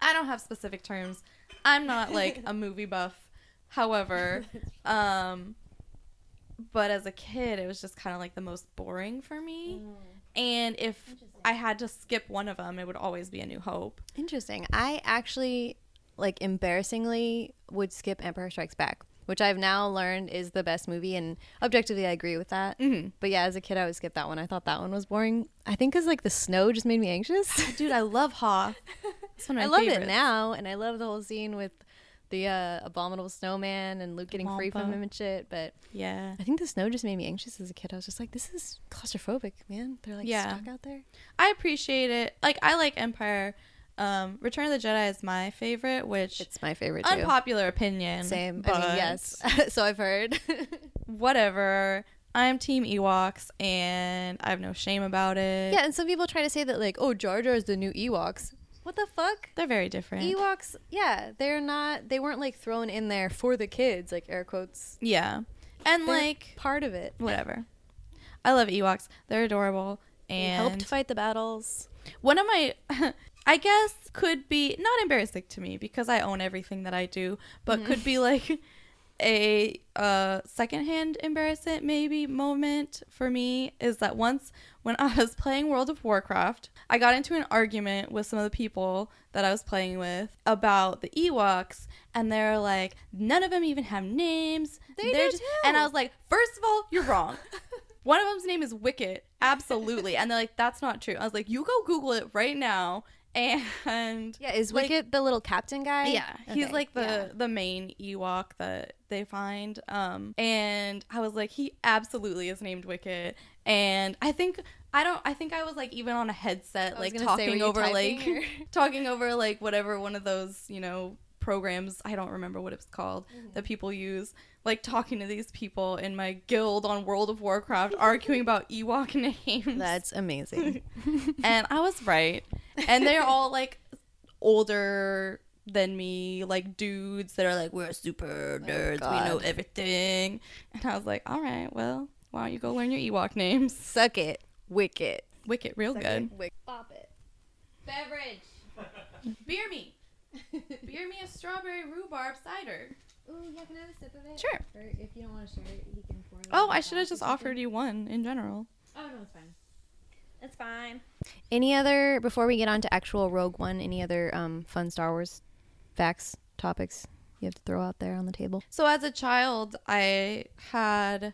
I don't have specific terms. I'm not like a movie buff. However, um but as a kid it was just kind of like the most boring for me. And if I had to skip one of them, it would always be A New Hope. Interesting. I actually, like, embarrassingly would skip Empire Strikes Back, which I've now learned is the best movie, and objectively, I agree with that. Mm-hmm. But yeah, as a kid, I would skip that one. I thought that one was boring. I think because, like, the snow just made me anxious. Dude, I love. It's one of I love it now, and I love the whole scene with the uh, abominable snowman and Luke getting free from him and shit. But Yeah. I think the snow just made me anxious as a kid. I was just like, this is claustrophobic, man. They're like Yeah. stuck out there. I appreciate it. Like I like Empire. Um, Return of the Jedi is my favorite, which It's my favorite too. unpopular opinion. Same. I but mean, yes. so I've heard. Whatever. I'm Team Ewoks, and I have no shame about it. yeah, and some people try to say that like, oh, Jar Jar is the new Ewoks. What the fuck? They're very different. Ewoks, yeah, they're not. They weren't like thrown in there for the kids, like air quotes. yeah, and They're like part of it. whatever. I love Ewoks. They're adorable, They and helped fight the battles. one of my i guess could be not embarrassing to me because i own everything that i do but Mm-hmm. could be like a uh secondhand embarrassment maybe moment for me is that once when i was playing world of warcraft i got into an argument with some of the people that i was playing with about the ewoks and they're like none of them even have names They They're do just- too. and i was like first of all you're wrong one of them's name is Wicket. Absolutely. And they're like, that's not true. I was like, you go Google it right now. And Yeah, is Like- Wicket the little captain guy? yeah, he's like the yeah. the main Ewok that they find. Um, and I was like, he absolutely is named Wicket. And I think I don't. I think I was like even on a headset, like talking over like or- talking over like whatever one of those you know programs. I don't remember what it's called Mm-hmm. that people use. Like talking to these people in my guild on World of Warcraft, arguing about Ewok names That's amazing. and I was right. And they're all like older than me, like dudes that are like, we're super nerds, we know everything. And I was like, all right, well, why don't you go learn your Ewok names? Suck it, Wicket. Wicket, real good. Wick. Bop it. Beverage. Beer me. Beer me a strawberry rhubarb cider. Ooh, yeah, can I have a sip of it? Sure. Or if you don't want to share it, he can pour it. Oh, I should have just offered you one in general. Oh no, it's fine. It's fine. Any other before we get on to actual Rogue One? Any other um, fun Star Wars facts, topics you have to throw out there on the table? So as a child, I had,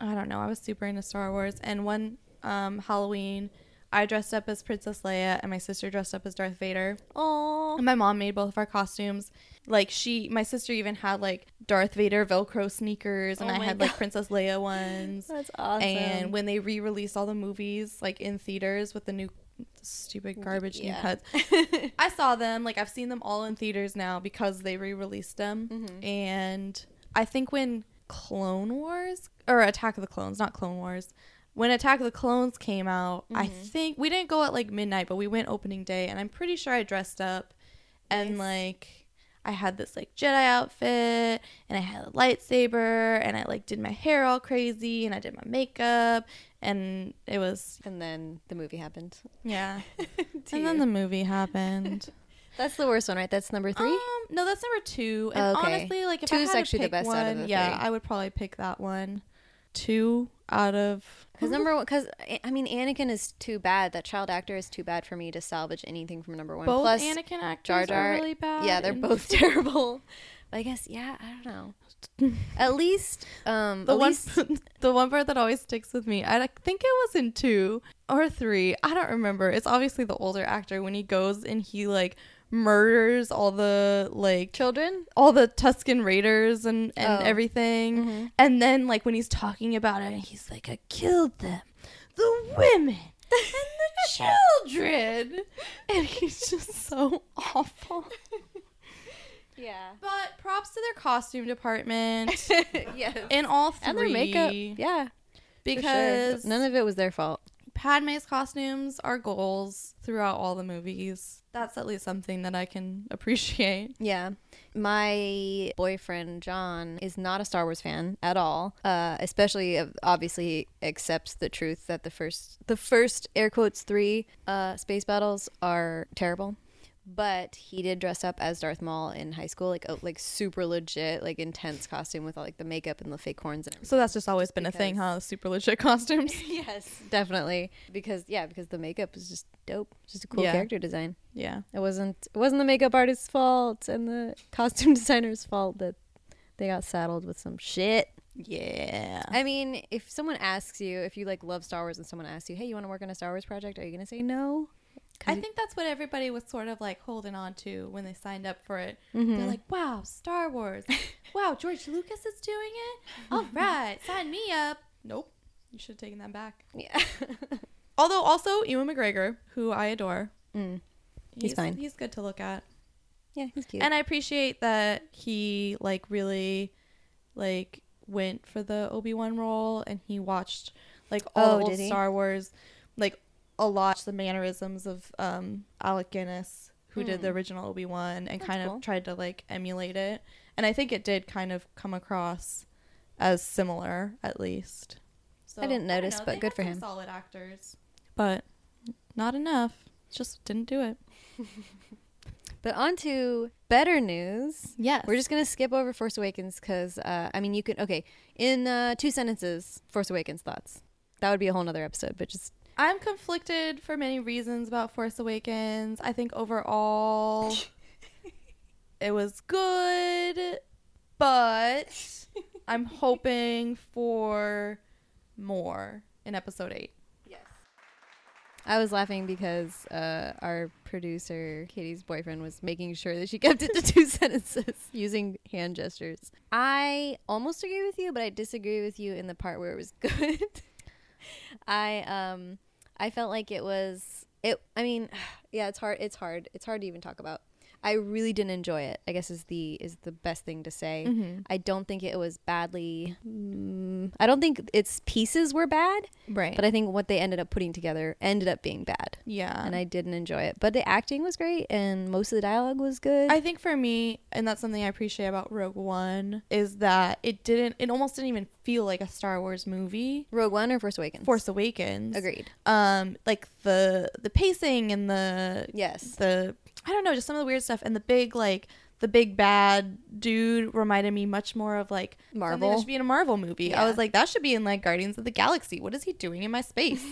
I don't know, I was super into Star Wars, and one um, Halloween, I dressed up as Princess Leia, and my sister dressed up as Darth Vader. Oh, And my mom made both of our costumes. Like she, my sister even had like Darth Vader Velcro sneakers, and Oh I had like Princess Leia ones. that's awesome. And when they re-released all the movies, like in theaters with the new stupid garbage Yeah. new cuts, I saw them. Like I've seen them all in theaters now because they re-released them. Mhm. And I think when Clone Wars or Attack of the Clones, not Clone Wars, when Attack of the Clones came out, I Mhm. think we didn't go at like midnight, but we went opening day, and I'm pretty sure I dressed up and like. I had this like Jedi outfit and I had a lightsaber and I like did my hair all crazy and I did my makeup and it was and then the movie happened. yeah. And then the movie happened. that's the worst one, right? That's number three. Um, no, that's number two. And Okay. honestly, like if Two I is had actually to the best one, out of the yeah. I would probably pick that one. Two out of Because number one, because I mean, Anakin is too bad. That child actor is too bad for me to salvage anything from number one. both Plus, Anakin actors Jar Jar. are really bad. yeah, they're and both terrible. But I guess, yeah, I don't know. At least, um, The one, least, the one part that always sticks with me. I think it was in two or three. I don't remember. It's obviously the older actor when he goes and he like murders all the like children. all the Tusken Raiders and and Oh. everything. Mhm. And then like when he's talking about it, he's like, "I killed them, the women and the children," and he's just so awful. Yeah. But props to their costume department yes. in all three. And their makeup. Yeah. for sure. because none of it was their fault. Padme's costumes are goals throughout all the movies. That's at least something that I can appreciate. Yeah. My boyfriend, John, is not a Star Wars fan at all. Uh, especially, uh, obviously, accepts the truth that the first, the first air quotes three uh, space battles are terrible. But he did dress up as Darth Maul in high school, like a, like super legit, like intense costume with all like the makeup and the fake horns and everything. So that's just always been a thing, huh? Super legit costumes. yes, definitely. Because yeah, because the makeup is just dope. It's just a cool Yeah. character design. yeah. It wasn't it wasn't the makeup artist's fault and the costume designer's fault that they got saddled with some shit. Yeah. I mean, if someone asks you if you like love Star Wars and someone asks you, "Hey, you want to work on a Star Wars project?" Are you gonna say no? I think that's what everybody was sort of like holding on to when they signed up for it. Mhm. They're like, wow, Star Wars. wow, George Lucas is doing it? All right, sign me up. Nope. You should have taken that back. yeah. Although, also, Ewan McGregor, who I adore, Mm. He's fine. He's good to look at. Yeah, he's cute. And I appreciate that he, like, really, like, went for the Obi-Wan role and he watched, like, all Oh, did he? Star Wars, like, a lot the mannerisms of um, Alec Guinness, who did the Hmm. original Obi-Wan, and That's kind cool. of tried to, like, emulate it. And I think it did kind of come across as similar, at least. So, I didn't don't notice, know, but they good had for some him. Solid actors, but not enough. Just didn't do it. but on to better news. Yes. We're just gonna skip over Force Awakens because uh, I mean you could okay in uh, two sentences Force Awakens thoughts. That would be a whole nother episode, but just I'm conflicted for many reasons about Force Awakens. I think overall it was good, but I'm hoping for more in episode 8. I was laughing because uh, our producer Katie's boyfriend was making sure that she kept it to two sentences using hand gestures. I almost agree with you, but I disagree with you in the part where it was good. I um I felt like it was it. I mean, yeah, it's hard. It's hard. It's hard to even talk about. I really didn't enjoy it. I guess is the is the best thing to say. Mm-hmm. I don't think it was badly. Mm, I don't think its pieces were bad, Right. but I think what they ended up putting together ended up being bad, yeah. and I didn't enjoy it. But the acting was great, and most of the dialogue was good. I think for me, and that's something I appreciate about Rogue One, is that it didn't, it almost didn't even feel like a Star Wars movie. Rogue One or Force Awakens. Force Awakens. Agreed. Um, like the the pacing and the Yes. the I don't know, just some of the weird stuff and the big like the big bad dude reminded me much more of like Marvel. that should be in a Marvel movie. I was like, that should be in like Guardians of the Galaxy. What is he doing in my space?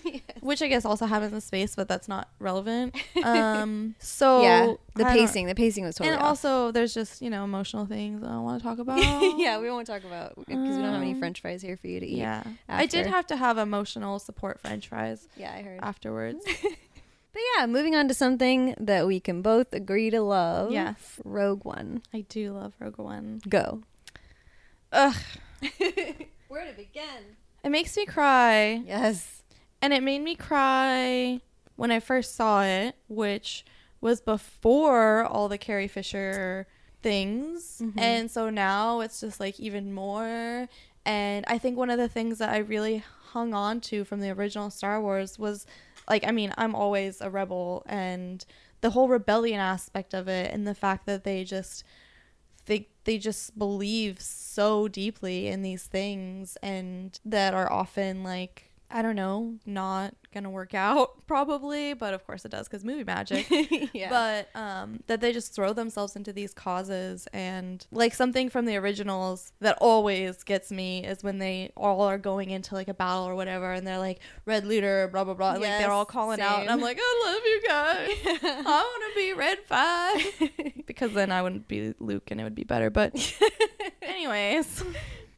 Which I guess also happens in space, but that's not relevant. Um, so yeah. The I pacing. The pacing was totally and off. also there's just you know emotional things I don't want to talk about. yeah, we won't talk about because we don't have any Um, French fries here for you to eat. yeah. I did have to have emotional support French fries Yeah, I heard. afterwards. But yeah, moving on to something that we can both agree to love. Yes. Rogue One. I do love Rogue One. Go. Ugh, Where to begin? it makes me cry. Yes. And it made me cry when I first saw it, which was before all the Carrie Fisher things. Mhm. And so now it's just like even more. And I think one of the things that I really hung on to from the original Star Wars was like, I mean, I'm always a rebel, and the whole rebellion aspect of it, and the fact that they just they they just believe so deeply in these things and that are often like I don't know, not gonna work out probably, but of course it does because movie magic. yeah. But um, that they just throw themselves into these causes and like something from the originals that always gets me is when they all are going into like a battle or whatever and they're like red leader blah blah blah and, like they're all Yes, calling out and I'm like I love you guys I want to be red five because then I wouldn't be Luke and it would be better but anyways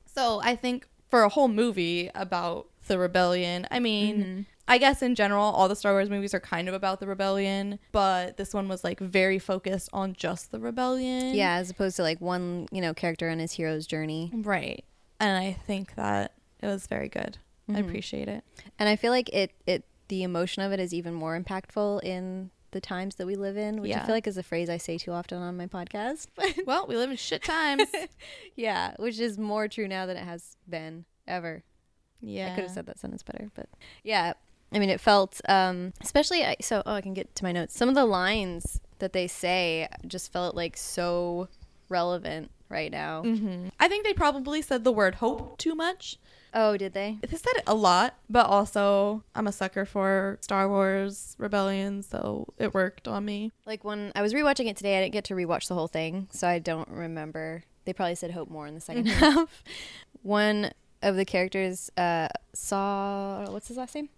so I think for a whole movie about the rebellion I mean Mhm. I guess in general, all the Star Wars movies are kind of about the rebellion, but this one was like very focused on just the rebellion. Yeah, as opposed to like one, you know, character on his hero's journey. Right. And I think that it was very good. I Mhm. appreciate it. And I feel like it it the emotion of it is even more impactful in the times that we live in, which I feel like is a phrase I say too often on my podcast. Well, we live in shit times. yeah, which is more true now than it has been ever. Yeah. I could have said that sentence better, but yeah. I mean, it felt, um, especially I, so. Oh, I can get to my notes. Some of the lines that they say just felt like so relevant right now. Mm-hmm. I think they probably said the word hope too much. Oh, did they? They said it a lot, but also I'm a sucker for Star Wars Rebellion, so it worked on me. Like when I was rewatching it today, I didn't get to rewatch the whole thing, so I don't remember. They probably said hope more in the 2nd half. One of the characters uh, saw what's his last name?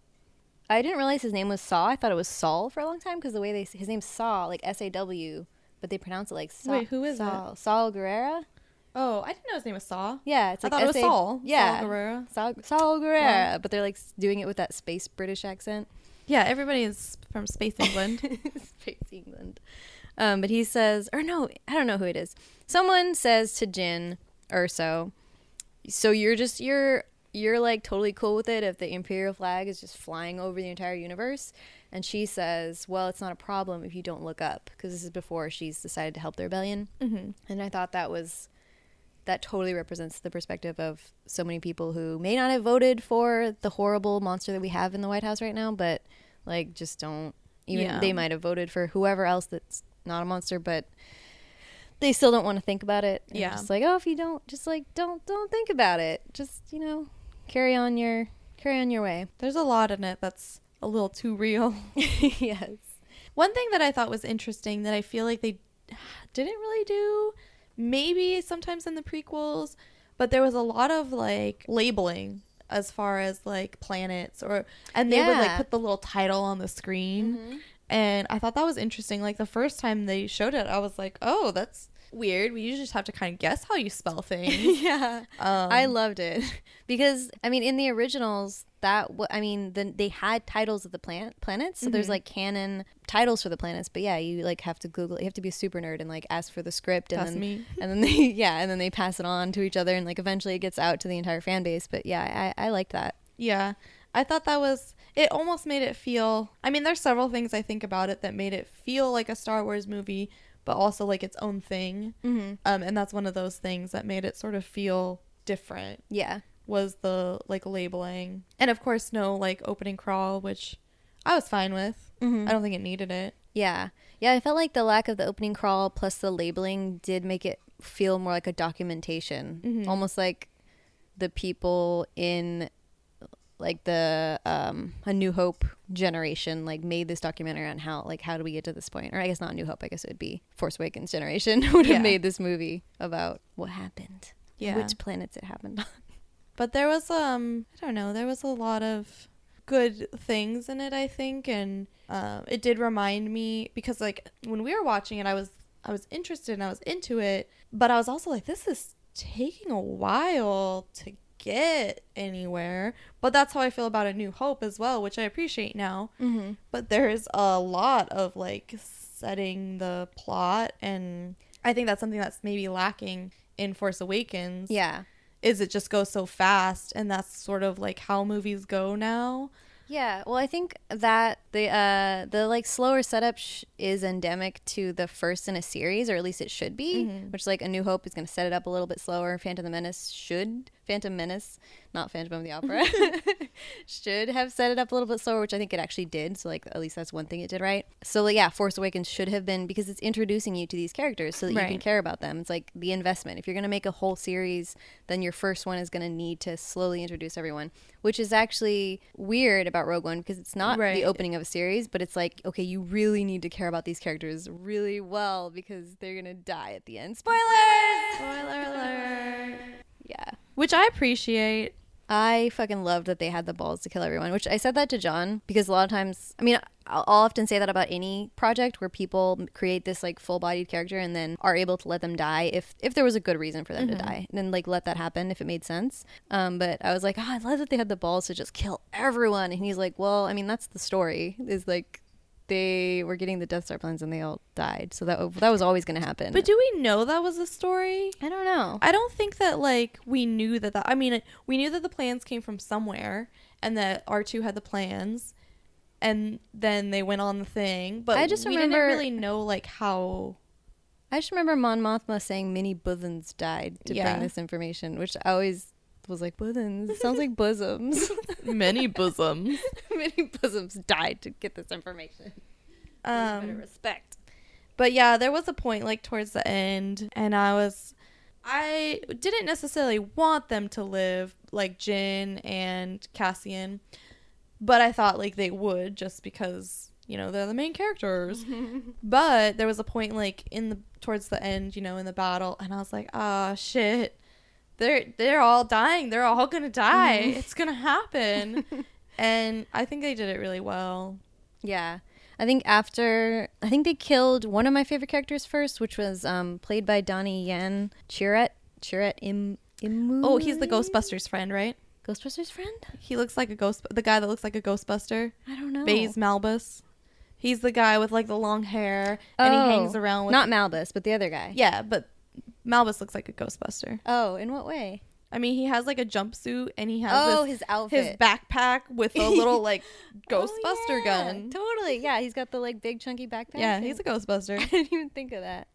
I didn't realize his name was Saw. I thought it was Saul for a long time because the way they his name's Saw, like S A W, but they pronounce it like Saul. Wait, who is Saul? Saul Gerrera. Oh, I didn't know his name was Saw. Yeah, it's I like thought it was S.A. Saul. Yeah, Saul Guerrero. Saul, Saul Gerrera, Wow. but they're like doing it with that space British accent. Yeah, everybody is from Space England. Space England. Um, but he says, or no, I don't know who it is. Someone says to Jyn Erso, so you're just you're you're like totally cool with it if the imperial flag is just flying over the entire universe. And she says, well, it's not a problem if you don't look up because this is before she's decided to help the rebellion. mm-hmm. And I thought that was that totally represents the perspective of so many people who may not have voted for the horrible monster that we have in the White House right now, but like just don't even Yeah. they might have voted for whoever else that's not a monster, but they still don't want to think about it. And Yeah. Just like, oh, if you don't just like don't don't think about it. Just, you know, carry on your carry on your way. There's a lot in it that's a little too real. yes. One thing that I thought was interesting that I feel like they didn't really do, maybe sometimes in the prequels, but there was a lot of like labeling as far as like planets or and they would like put the little title on the screen mm-hmm. And I thought that was interesting. Like the first time they showed it, I was like, "Oh, that's weird. We usually just have to kind of guess how you spell things." yeah. Um, I loved it because I mean in the originals that w- I mean the, they had titles of the planet planets so there's Mhm. like canon titles for the planets but yeah you like have to google you have to be a super nerd and like ask for the script and that's then me. and then they yeah and then they pass it on to each other and like eventually it gets out to the entire fan base but yeah I I liked that Yeah. I thought that was it almost made it feel I mean there's several things I think about it that made it feel like a Star Wars movie but also like its own thing. mm-hmm. Um and that's one of those things that made it sort of feel different yeah was the like labeling. And of course no like opening crawl which I was fine with. mm-hmm. I don't think it needed it. Yeah. Yeah, I felt like the lack of the opening crawl plus the labeling did make it feel more like a documentation. Mhm. Almost like the people in like the um a new hope generation like made this documentary on how like how do we get to this point? Or i guess not new hope i guess it would be force awakens generation would have Yeah. made this movie about what happened. Yeah. which planets it happened on. But there was um I don't know, there was a lot of good things in it I think. And um it did remind me because like when we were watching it I was I was interested and I was into it, but I was also like this is taking a while to get anywhere. But that's how I feel about A New Hope as well, which I appreciate now. mm-hmm. But there's a lot of like setting the plot and I think that's something that's maybe lacking in Force Awakens yeah is it just goes so fast and that's sort of like how movies go now Yeah, well, I think that the uh, the like slower setup sh- is endemic to the first in a series, or at least it should be. Mhm. Which like A New Hope is going to set it up a little bit slower. Phantom of the Menace should Phantom Menace, not Phantom of the Opera, should have set it up a little bit slower, which I think it actually did. So like at least that's one thing it did right. So like, yeah, Force Awakens should have been because it's introducing you to these characters so that you can care about them. It's like the investment. If you're going to make a whole series, then your first one is going to need to slowly introduce everyone, which is actually weird about Rogue One because it's not Right. the opening of a series, but it's like, okay, you really need to care about these characters really well because they're going to die at the end. Spoilers! spoiler alert Yeah. Which i appreciate. I fucking loved that they had the balls to kill everyone, which I said that to John because a lot of times, I mean, I'll often say that about any project where people create this like full-bodied character and then are able to let them die if if there was a good reason for them to die, and then like let that happen if it made sense. Um, but I was like, oh, I love that they had the balls to just kill everyone, and he's like, well, I mean, that's the story is like they were getting the Death Star plans and they all died, so that that was always going to happen. but do we know that was a story I don't know. i don't think that like we knew that that i mean we knew that the plans came from somewhere and that r2 had the plans and then they went on the thing but I just we remember- didn't really know like how I just remember Mon Mothma saying many bosoms died to Yeah. bring this information, which I always was like, bosoms? It sounds like bosoms. many bosoms many bosoms died to get this information. Um respect. But yeah, there was a point like towards the end, and I was I didn't necessarily want them to live like Jyn and Cassian, but I thought like they would just because you know they're the main characters. but there was a point like in the towards the end, you know, in the battle, and I was like, ah, shit, they're they're all dying. They're all gonna die. It's gonna happen. and I think they did it really well. Yeah. I think after I think they killed one of my favorite characters first, which was um, played by Donnie Yen, Chirrut Chirrut Im Îmwe. Oh, he's the Ghostbusters friend, right? Ghostbusters friend? He looks like a ghost. The guy that looks like a Ghostbuster. I don't know. Baze Malbus. He's the guy with like the long hair and he hangs Oh, around with Not Malbus, but the other guy. Yeah, but Malbus looks like a Ghostbuster. Oh, in what way? I mean, he has like a jumpsuit and he has Oh, this, his outfit. his backpack with a little like Oh, Ghostbuster yeah, gun. Totally. Yeah, he's got the like big chunky backpack. Yeah, he's a Ghostbuster. I didn't even think of that.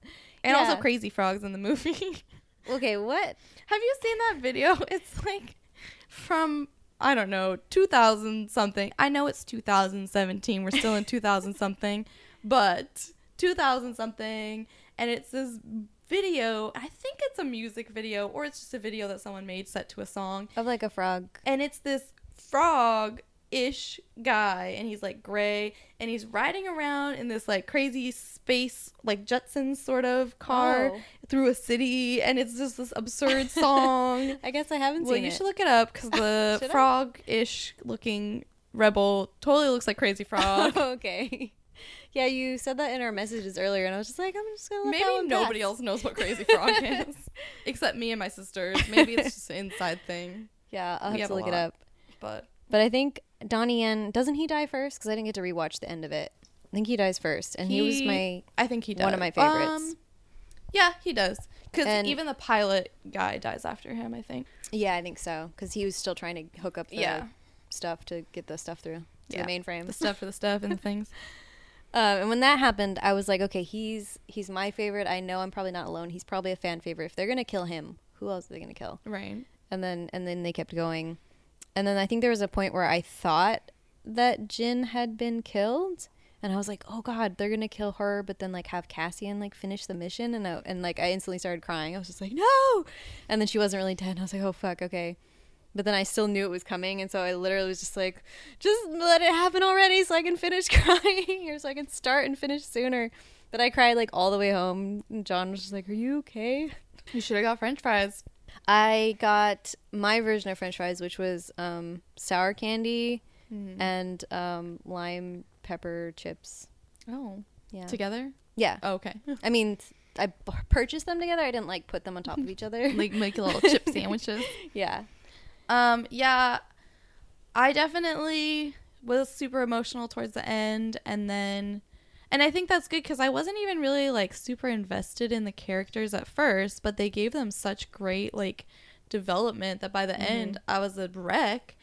and also Crazy Frogs in the movie. Okay, what? Have you seen that video? It's like from I don't know, 2000 something. I know it's 2017. We're still in 2000 something, but 2000 something and it's this video. I think it's a music video or it's just a video that someone made set to a song Of like a frog. and it's this frog ish guy and he's like gray and he's riding around in this like crazy space like Jetsons sort of car Oh. through a city and it's just this absurd song. I guess I haven't well, seen it. Well, you should look it up because the frog ish looking rebel totally looks like Crazy Frog. okay. Yeah, you said that in our messages earlier, and I was just like, I'm just gonna Maybe nobody pass. else knows what Crazy Frog is except me and my sisters. Maybe it's just an inside thing, Yeah, I'll have have to look it up. but But I think Donnie Yen doesn't he die first? Because I didn't get to rewatch the end of it. I think he dies first, and he, was my I think he does. one of my favorites. Um, yeah, he does. Because even the pilot guy dies after him, I think. yeah, I think so because he was still trying to hook up the Yeah. stuff to get the stuff through to Yeah. the mainframe. The stuff for the stuff and the things. Uh, and when that happened, I was like, okay, he's he's my favorite. I know I'm probably not alone. He's probably a fan favorite. If they're gonna kill him, who else are they gonna kill? Right. And then and then they kept going, and then I think there was a point where I thought that Jyn had been killed, and I was like, oh god, they're gonna kill her, but then like have Cassian like finish the mission, and I, and like I instantly started crying. I was just like, no, and then she wasn't really dead. I was like, oh fuck, okay. But then I still knew it was coming, and so I literally was just like, just let it happen already, so I can finish crying, or so I can start and finish sooner. But I cried like all the way home. And John was just like, "Are you okay?" You should have got French fries. I got my version of French fries, which was um, sour candy and um, lime pepper chips. Oh. Yeah, Together? yeah. Oh, okay. I mean, I purchased them together. I didn't like put them on top of each other. like make little chip sandwiches. yeah, Um, yeah, I definitely was super emotional towards the end, and then, and I think that's good because I wasn't even really like super invested in the characters at first, but they gave them such great like development that by the end I was a wreck,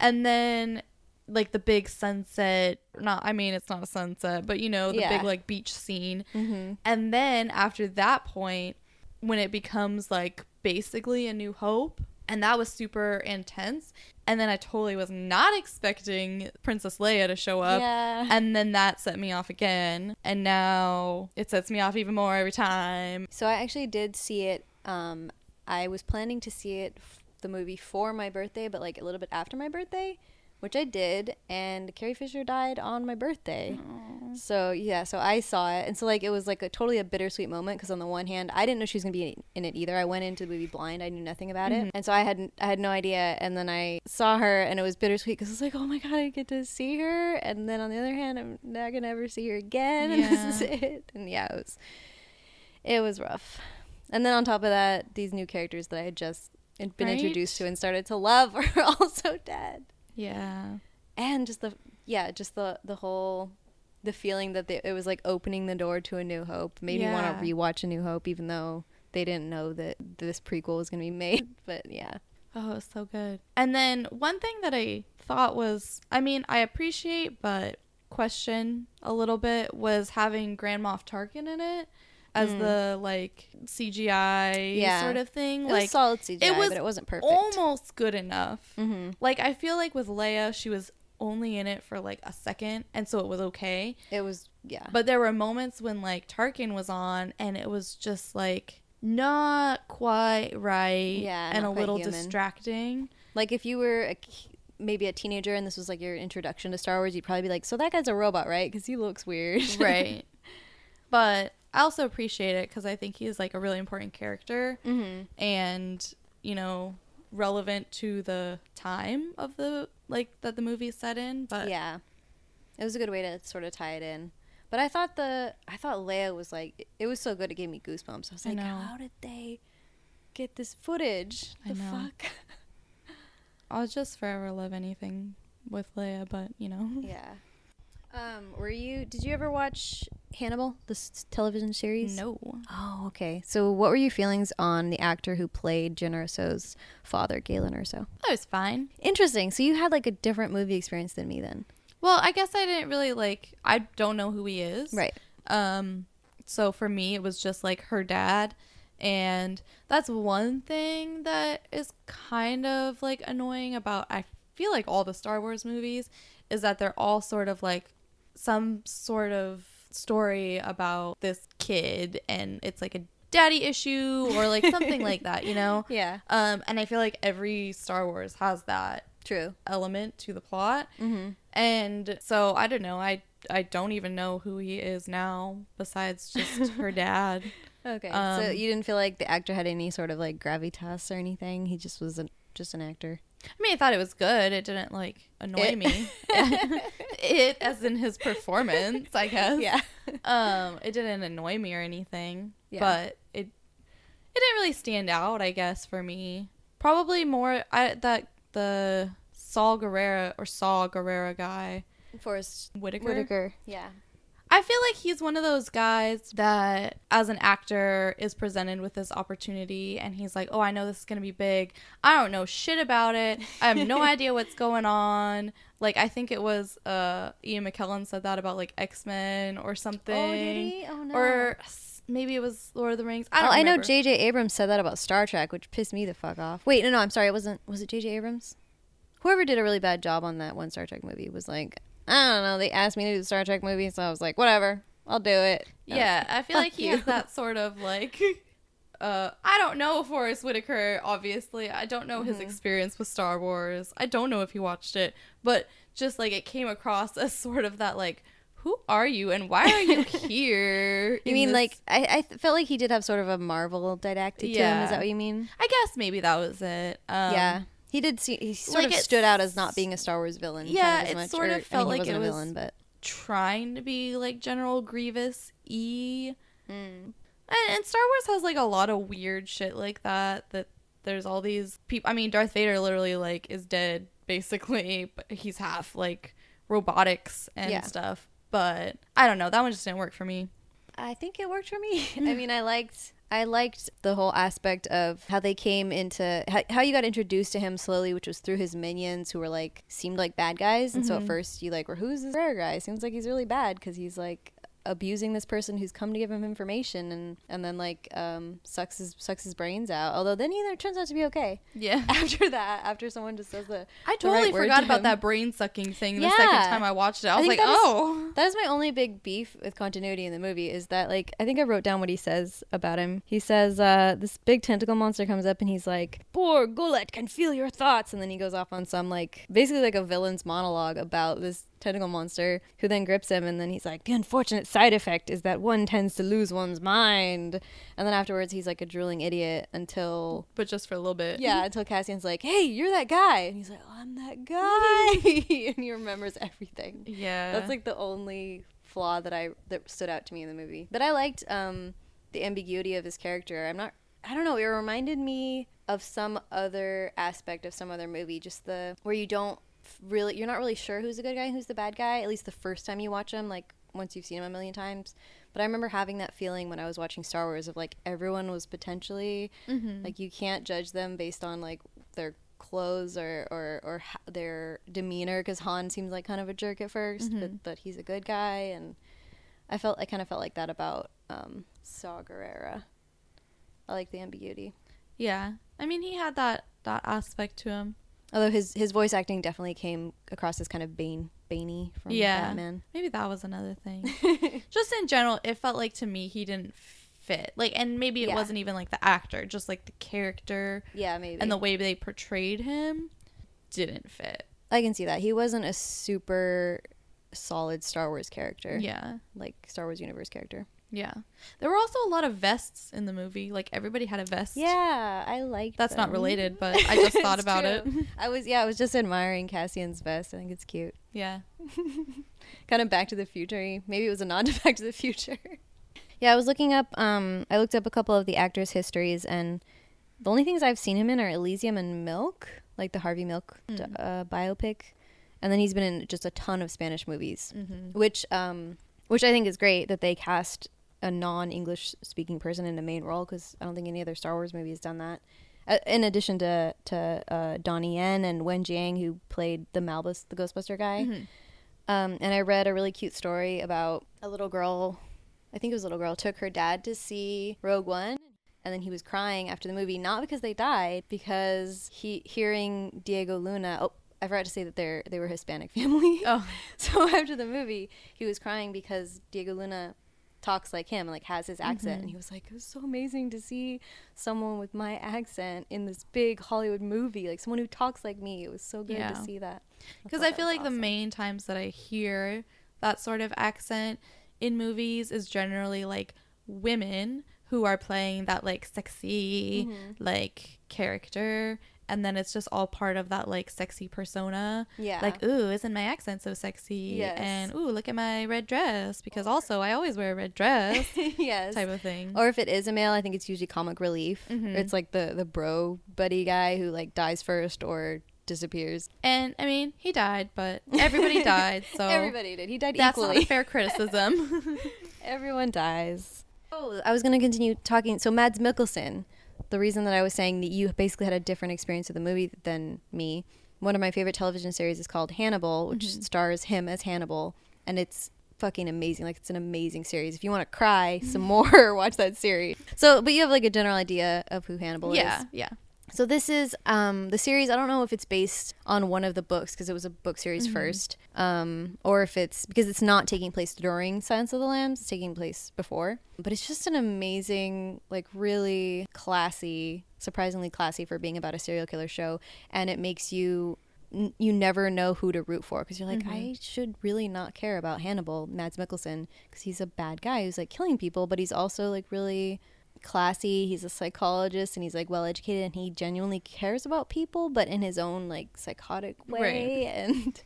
and then like the big sunset not i mean it's not a sunset but you know the Yeah. big like beach scene mm-hmm. and then after that point, when it becomes like basically a new hope, and that was super intense. And then I totally was not expecting Princess Leia to show up. yeah. And then that set me off again. And now it sets me off even more every time. So I actually did see it. Um, I was planning to see it, f- the movie, for my birthday, but like a little bit after my birthday, which I did. And Carrie Fisher died on my birthday. So yeah, so I saw it, and so like it was like a totally a bittersweet moment because on the one hand, I didn't know she was gonna be in it either. I went into the movie blind; I knew nothing about it, mm-hmm. and so I had I had no idea. And then I saw her, and it was bittersweet because I was like, oh my god, I get to see her. And then on the other hand, I'm not gonna ever see her again, and this is it. And yeah, it was it was rough. And then on top of that, these new characters that I had just been Right? introduced to and started to love are also dead Yeah. and just the yeah just the the whole the feeling that they, it was like opening the door to a new hope made me want Yeah. to rewatch a new hope even though they didn't know that this prequel was going to be made but yeah Oh, it's so good. And then one thing that I thought was, I mean, I appreciate but question a little bit was having Grand Moff Tarkin in it as the like CGI Mm. Yeah. sort of thing. it like was solid CGI it was but it wasn't perfect almost good enough. hmm Like I feel like with Leia, she was only in it for like a second, and so it was okay. it was yeah But there were moments when like Tarkin was on, and it was just like not quite right Yeah, and a little human. distracting. Like if you were a, maybe a teenager and this was like your introduction to Star Wars, you'd probably be like, "So that guy's a robot, right? Because he looks weird." right. But I also appreciate it because I think he's like a really important character mm-hmm. and, you know, relevant to the time of the, like, that the movie is set in. But yeah, it was a good way to sort of tie it in. But I thought the I thought Leia was like it was so good it gave me goosebumps. I was like, know. how did they get this footage? I The fuck? I'll just forever love anything with Leia, but, you know. yeah. Um, were you? Did you ever watch Hannibal, this television series? No. Oh, okay. So, what were your feelings on the actor who played Jen Erso's father, Galen Erso? That was fine. Interesting. So, you had like a different movie experience than me then, Well, I guess I didn't really like. I don't know who he is. right? Um, so for me, it was just like her dad, and that's one thing that is kind of like annoying about. I feel like all the Star Wars movies is that they're all sort of like some sort of story about this kid, and it's like a daddy issue or like something like that, you know. Yeah. Um, and I feel like every Star Wars has that True. element to the plot. Mm-hmm. And so I don't know. I I don't even know who he is now besides just her dad. Okay. so Um, you didn't feel like the actor had any sort of like gravitas or anything. He just was a, just an actor. I mean, I thought it was good. It didn't like annoy It- me. it as in his performance, I guess. Yeah. Um, it didn't annoy me or anything, Yeah. but it it didn't really stand out, I guess, for me. Probably more I that the Saul Gerrera or Saul Gerrera guy, Forrest Whitaker. Whitaker. Yeah. I feel like he's one of those guys that, as an actor, is presented with this opportunity and he's like, oh, I know this is going to be big. I don't know shit about it. I have no idea what's going on. Like, I think it was uh, Ian McKellen said that about, like, X Men or something. Oh, did he? Oh no. Or maybe it was Lord of the Rings. I I, don't oh, I know. J.J. Abrams said that about Star Trek, which pissed me the fuck off. Wait, no, no, I'm sorry. It wasn't. Was it J.J. Abrams? Whoever did a really bad job on that one Star Trek movie was like, I don't know. They asked me to do the Star Trek movie, so I was like, whatever, I'll do it. Yeah, I feel like he you. has that sort of like. Uh, I don't know Forrest Whitaker. Obviously, I don't know his Mhm. experience with Star Wars. I don't know if he watched it, but just like it came across as sort of that like, who are you and why are you here? You mean this- like I, I felt like he did have sort of a Marvel didactic to him. Is that what you mean? I guess maybe that was it. Um, yeah, he did. See, he sort like of stood out as not being a Star Wars villain. kind Yeah, of as it much, sort or- of I mean, felt like it a was- villain, but trying to be like General Grievous e. Mm. And, and Star Wars has like a lot of weird shit like that. That there's all these people. I mean, Darth Vader literally like is dead basically, but he's half like robotics and Yeah. stuff. But I don't know. That one just didn't work for me. I think it worked for me. I mean, I liked I liked the whole aspect of how they came into how, how you got introduced to him slowly, which was through his minions who were like seemed like bad guys, and so at Mhm. first you like were who's this rare guy? Seems like he's really bad because he's like abusing this person who's come to give him information and and then like um sucks his sucks his brains out although then he turns out to be okay Yeah. after that after someone just says the I the right totally forgot to about him. that brain sucking thing the second time I watched it. I, was like, that is- oh. That is my only big beef with continuity in the movie is that like I think I wrote down what he says about him. He says uh, this big tentacle monster comes up and he's like, "Bor Gullet can feel your thoughts," and then he goes off on some like basically like a villain's monologue about this tentacle monster who then grips him and then he's like, "The unfortunate side effect is that one tends to lose one's mind," and then afterwards he's like a drooling idiot until But just for a little bit. yeah, until Cassian's like, "Hey, you're that guy," and he's like, "I'm that guy," and he remembers everything. Yeah. That's like the only flaw that I that stood out to me in the movie. But I liked um, the ambiguity of his character. I'm not. I don't know. It reminded me of some other aspect of some other movie. Just the where you don't really, you're not really sure who's the good guy and who's the bad guy. At least the first time you watch them, like once you've seen them a million times. But I remember having that feeling when I was watching Star Wars of like everyone was potentially Mhm. like you can't judge them based on like their clothes or or or ha- their demeanor because Han seems like kind of a jerk at 1st Mhm. but but he's a good guy and I felt I kind of felt like that about um Saw Gerrera. I like the ambiguity. yeah. I mean, he had that that aspect to him. Although his his voice acting definitely came across as kind of Bane Baney from Yeah. Batman. Maybe that was another thing. just in general, it felt like to me he didn't fit. Like, and maybe it Yeah. wasn't even like the actor, just like the character Yeah, maybe. and the way they portrayed him didn't fit. I can see that. He wasn't a super solid Star Wars character. Yeah. Like Star Wars universe character. Yeah. There were also a lot of vests in the movie. Like everybody had a vest. Yeah, I like That's not related, but I just thought about it. I was yeah, I was just admiring Cassian's vest. I think it's cute. Yeah. kind of Back to the Future. Maybe it was a nod to Back to the Future. yeah, I was looking up. Um, I looked up a couple of the actors' histories, and the only things I've seen him in are Elysium and Milk, like the Harvey Milk d- Mm. uh, biopic, and then he's been in just a ton of Spanish movies, Mm-hmm. which um, which I think is great that they cast a non-English speaking person in the main role because I don't think any other Star Wars movie has done that. Uh, in addition to to uh, Donnie Yen and Wen Jiang, who played the Malbus, the Ghostbuster guy. Mm-hmm. Um, and I read a really cute story about a little girl, I think it was a little girl, took her dad to see Rogue One. And then he was crying after the movie, not because they died, because he hearing Diego Luna. Oh, I forgot to say that they're they were Hispanic family. Oh. So after the movie, he was crying because Diego Luna talks like him, like has his accent, and he was like, "It was so amazing to see someone with my accent in this big Hollywood movie, like someone who talks like me. It was so good Yeah. to see that." Because thought I feel like the main times that I hear that sort of accent in movies is generally like women who are playing that like sexy Mm-hmm. like character and then it's just all part of that like sexy persona Yeah. like ooh isn't my accent so sexy Yes. and ooh look at my red dress because also i always wear a red dress yes. type of thing Or if it is a male, I think it's usually comic relief. Mhm. It's like the the bro buddy guy who like dies first or disappears. and i mean he died but everybody died so Everybody did. He died that's equally. not fair criticism Everyone dies. Oh, I was going to continue talking. So, Mads Mikkelsen, the reason that I was saying that you basically had a different experience of the movie than me, one of my favorite television series is called Hannibal, which mm-hmm. stars him as Hannibal. And it's fucking amazing. Like, it's an amazing series. If you want to cry some more, watch that series. So, but you have like a general idea of who Hannibal yeah is. yeah So this is um, the series. I don't know if it's based on one of the books because it was a book series first, um, or if it's because it's not taking place during Silence of the Lambs. It's taking place before. But it's just an amazing, like really classy, surprisingly classy for being about a serial killer show, and it makes you. n- You never know who to root for because you're like, I should really not care about Hannibal, Mads Mikkelsen, because he's a bad guy who's like killing people, but he's also like really classy. He's a psychologist and he's like well educated and he genuinely cares about people, but in his own like psychotic way. And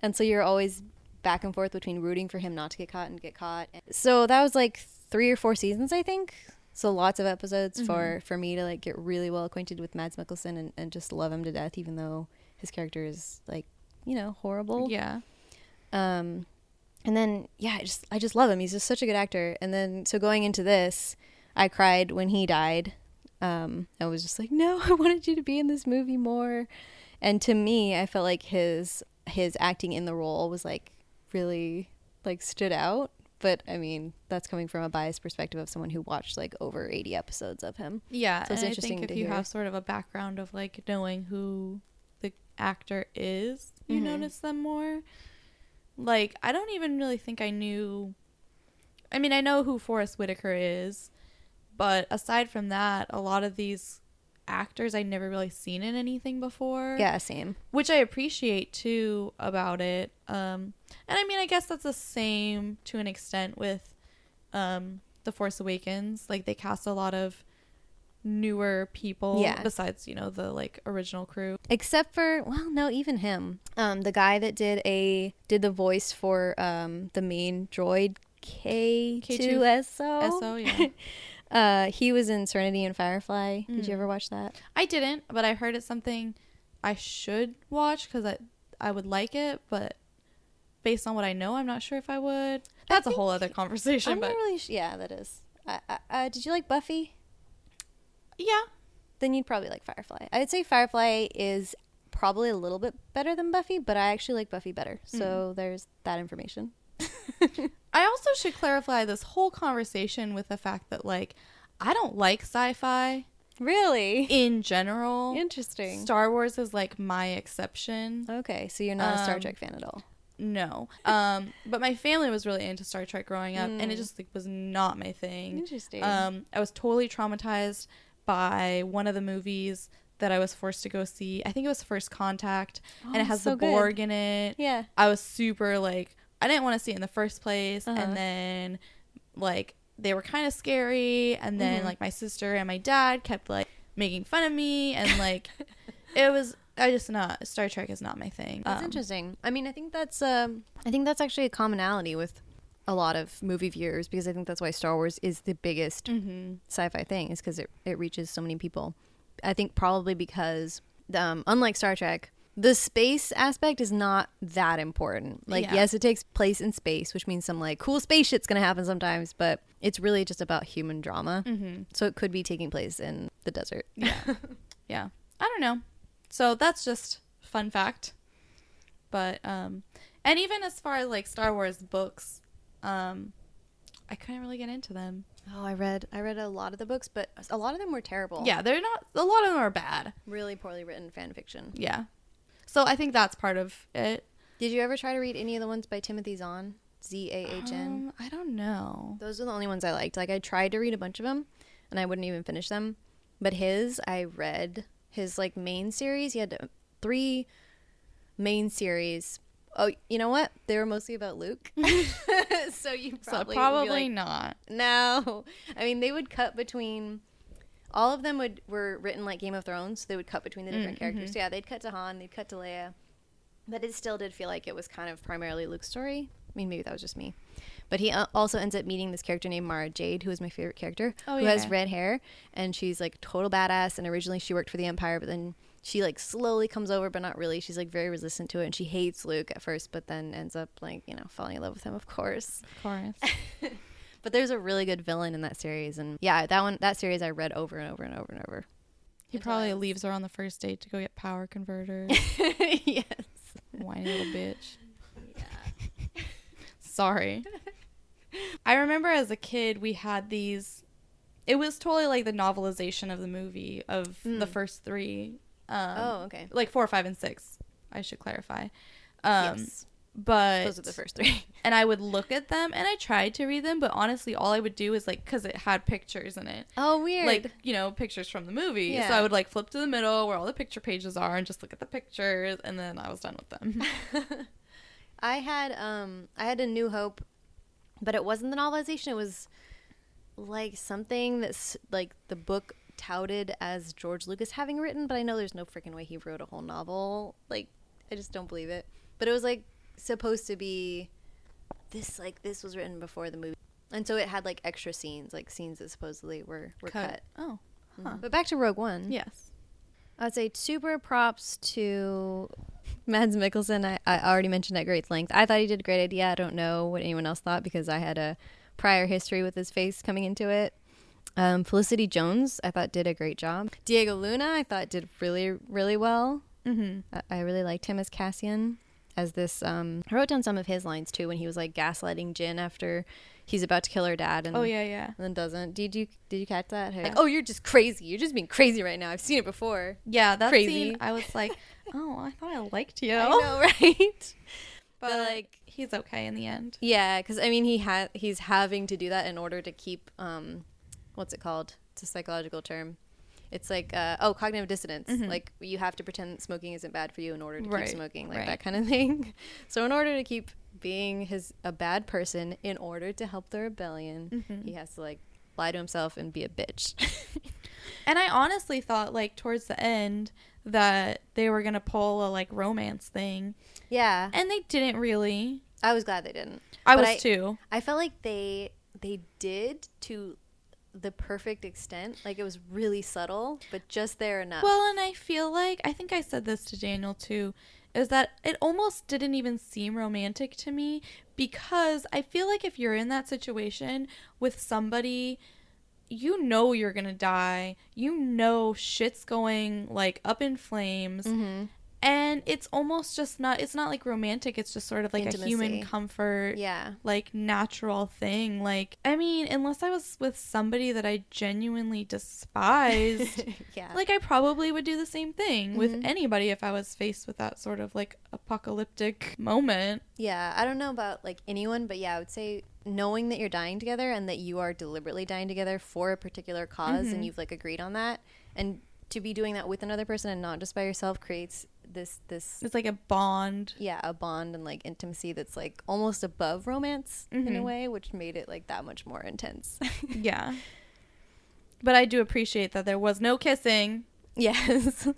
and so you're always back and forth between rooting for him not to get caught and get caught. So that was like three or four seasons, I think. So lots of episodes for for me to like get really well acquainted with Mads Mikkelsen and, and just love him to death, even though his character is like you know horrible. yeah Um, and then yeah, I just I just love him. He's just such a good actor. And then so going into this, I cried when he died. Um, I was just like, no, I wanted you to be in this movie more. And to me, I felt like his his acting in the role was like really like stood out. But I mean, that's coming from a biased perspective of someone who watched like over eighty episodes of him. Yeah, So it's and I interesting think if you hear. have sort of a background of like knowing who the actor is, you Mhm. notice them more. Like I don't even really think I knew. I mean, I know who Forest Whitaker is, but aside from that, a lot of these actors I'd never really seen in anything before. Yeah, same. which I appreciate too about it. Um, and I mean, I guess that's the same to an extent with um, the Force Awakens. Like they cast a lot of newer people, Yeah. Besides, you know, the like original crew. except for well no even him um the guy that did a did the voice for um the main droid K-2SO So yeah, uh he was in serenity and firefly. Did you Mm. ever watch that? I didn't, but I heard it's something I should watch because I I would like it, but. Based on what I know, I'm not sure if I would. That's a whole other conversation, i'm but not really sh- yeah that is. Uh, uh, uh, did you like buffy? Yeah, then you'd probably like firefly. I'd say firefly is probably a little bit better than buffy but i actually like buffy better. So there's that information I also should clarify this whole conversation with the fact that like I don't like sci-fi really in general. interesting Star Wars is like my exception. okay so you're not a star Um, trek fan at all no. Um, but my family was really into Star Trek growing up, and it Mm. just like was not my thing. Interesting. Um, I was totally traumatized by one of the movies that I was forced to go see. I think it was First Contact, and Oh, it has so the good. Borg in it. yeah. I was super like I didn't want to see it in the first place, Uh-huh. and then like they were kind of scary, and then Mhm. like my sister and my dad kept like making fun of me, and like it was I just not Star Trek is not my thing. That's Um, interesting. I mean, I think that's um, I think that's actually a commonality with a lot of movie viewers because I think that's why Star Wars is the biggest mhm. sci-fi thing is because it, it reaches so many people. I think probably because um, unlike Star Trek, the space aspect is not that important. Like, Yeah. yes, it takes place in space, which means some like cool space shit's gonna happen sometimes, but it's really just about human drama. Mhm. So it could be taking place in the desert. Yeah. yeah. I don't know. So that's just fun fact. But um and even as far as like Star Wars books, um I couldn't really get into them. Oh, I read I read a lot of the books, but a lot of them were terrible. Yeah, they're not a lot of them are bad. really poorly written fan fiction. Yeah. So I think that's part of it. Did you ever try to read any of the ones by Timothy Zahn? Z A H N. Um, I don't know. Those are the only ones I liked. Like I tried to read a bunch of them, and I wouldn't even finish them. But his, I read his like main series. He had uh, three main series. Oh, you know what? They were mostly about Luke. so you So probably probably, like, not. no. I mean, they would cut between. All of them would were written like Game of Thrones. They would cut between the different Mm, characters. mhm. So yeah, they'd cut to Han, they'd cut to Leia, but it still did feel like it was kind of primarily Luke's story. I mean, maybe that was just me. But he uh, also ends up meeting this character named Mara Jade, who is my favorite character, Oh, who has red hair, and she's like total badass. And originally she worked for the Empire, but then she like slowly comes over, but not really. She's like very resistant to it, and she hates Luke at first, but then ends up like you know falling in love with him, of course. Of course. But there's a really good villain in that series, and yeah, that one that series I read over and over and over and over. He Until I probably was- leaves her on the first date to go get power converters. yes. Whiny little bitch. Yeah. Sorry. I remember as a kid we had these it was totally like the novelization of the movie of the Mm. first three. Um oh, okay. like four, five, and six, I should clarify. Um yes, but those are the first three. and I would look at them and I tried to read them, but honestly all I would do is like cuz it had pictures in it. Oh, weird. Like, you know, pictures from the movie. So I would like flip to the middle where all the picture pages are and just look at the pictures and then I was done with them. I had um I had a New Hope, but it wasn't the novelization. It was like something that's like the book touted as George Lucas having written, but I know there's no freaking way he wrote a whole novel. Like I just don't believe it. But it was like supposed to be this like this was written before the movie. And so it had like extra scenes, like scenes that supposedly were were cut. Oh. Huh. But back to Rogue One. Yes. I'd say super props to Mads Mikkelsen. I, I already mentioned at great length. I thought he did a great idea. I don't know what anyone else thought because I had a prior history with his face coming into it. Um, Felicity Jones, I thought did a great job. Diego Luna, I thought did really, really well. Mm-hmm. I, I really liked him as Cassian. As this, um, I wrote down some of his lines too when he was like gaslighting Jyn after he's about to kill her dad. And Oh yeah, yeah. and then doesn't. Did you did you catch that? Like, oh, you're just crazy. You're just being crazy right now. I've seen it before. Yeah, that Crazy. scene I was like, "Oh, I thought I liked you." I know, right? But But, like he's okay in the end. Yeah, because I mean, he had he's having to do that in order to keep um, what's it called? It's a psychological term. It's like uh, oh, cognitive dissonance. Mhm. Like you have to pretend smoking isn't bad for you in order to Right, keep smoking, like right. that kind of thing. So in order to keep being his a bad person, in order to help the rebellion, Mhm. he has to like lie to himself and be a bitch. And I honestly thought like towards the end that they were going to pull a like romance thing, yeah, and they didn't really. I was glad they didn't. I But was I- too. I felt like they they did to the perfect extent. Like it was really subtle, but just there enough. Well, and I feel like I think I said this to Daniel too, is that it almost didn't even seem romantic to me because I feel like if you're in that situation with somebody you know you're going to die. You know shit's going like up in flames mm-hmm. And it's almost just not it's not like romantic it's just sort of like a human comfort Yeah. like natural thing like i mean unless i was with somebody that i genuinely despised yeah. like i probably would do the same thing with Mhm. anybody if i was faced with that sort of like apocalyptic moment Yeah, I don't know about like anyone, but yeah, I would say knowing that you're dying together and that you are deliberately dying together for a particular because Mhm. and you've like agreed on that and to be doing that with another person and not just by yourself creates this this it's like a bond yeah, a bond and like intimacy that's like almost above romance in a Mhm. way, which made it like that much more intense. yeah but i do appreciate that there was no kissing Yes.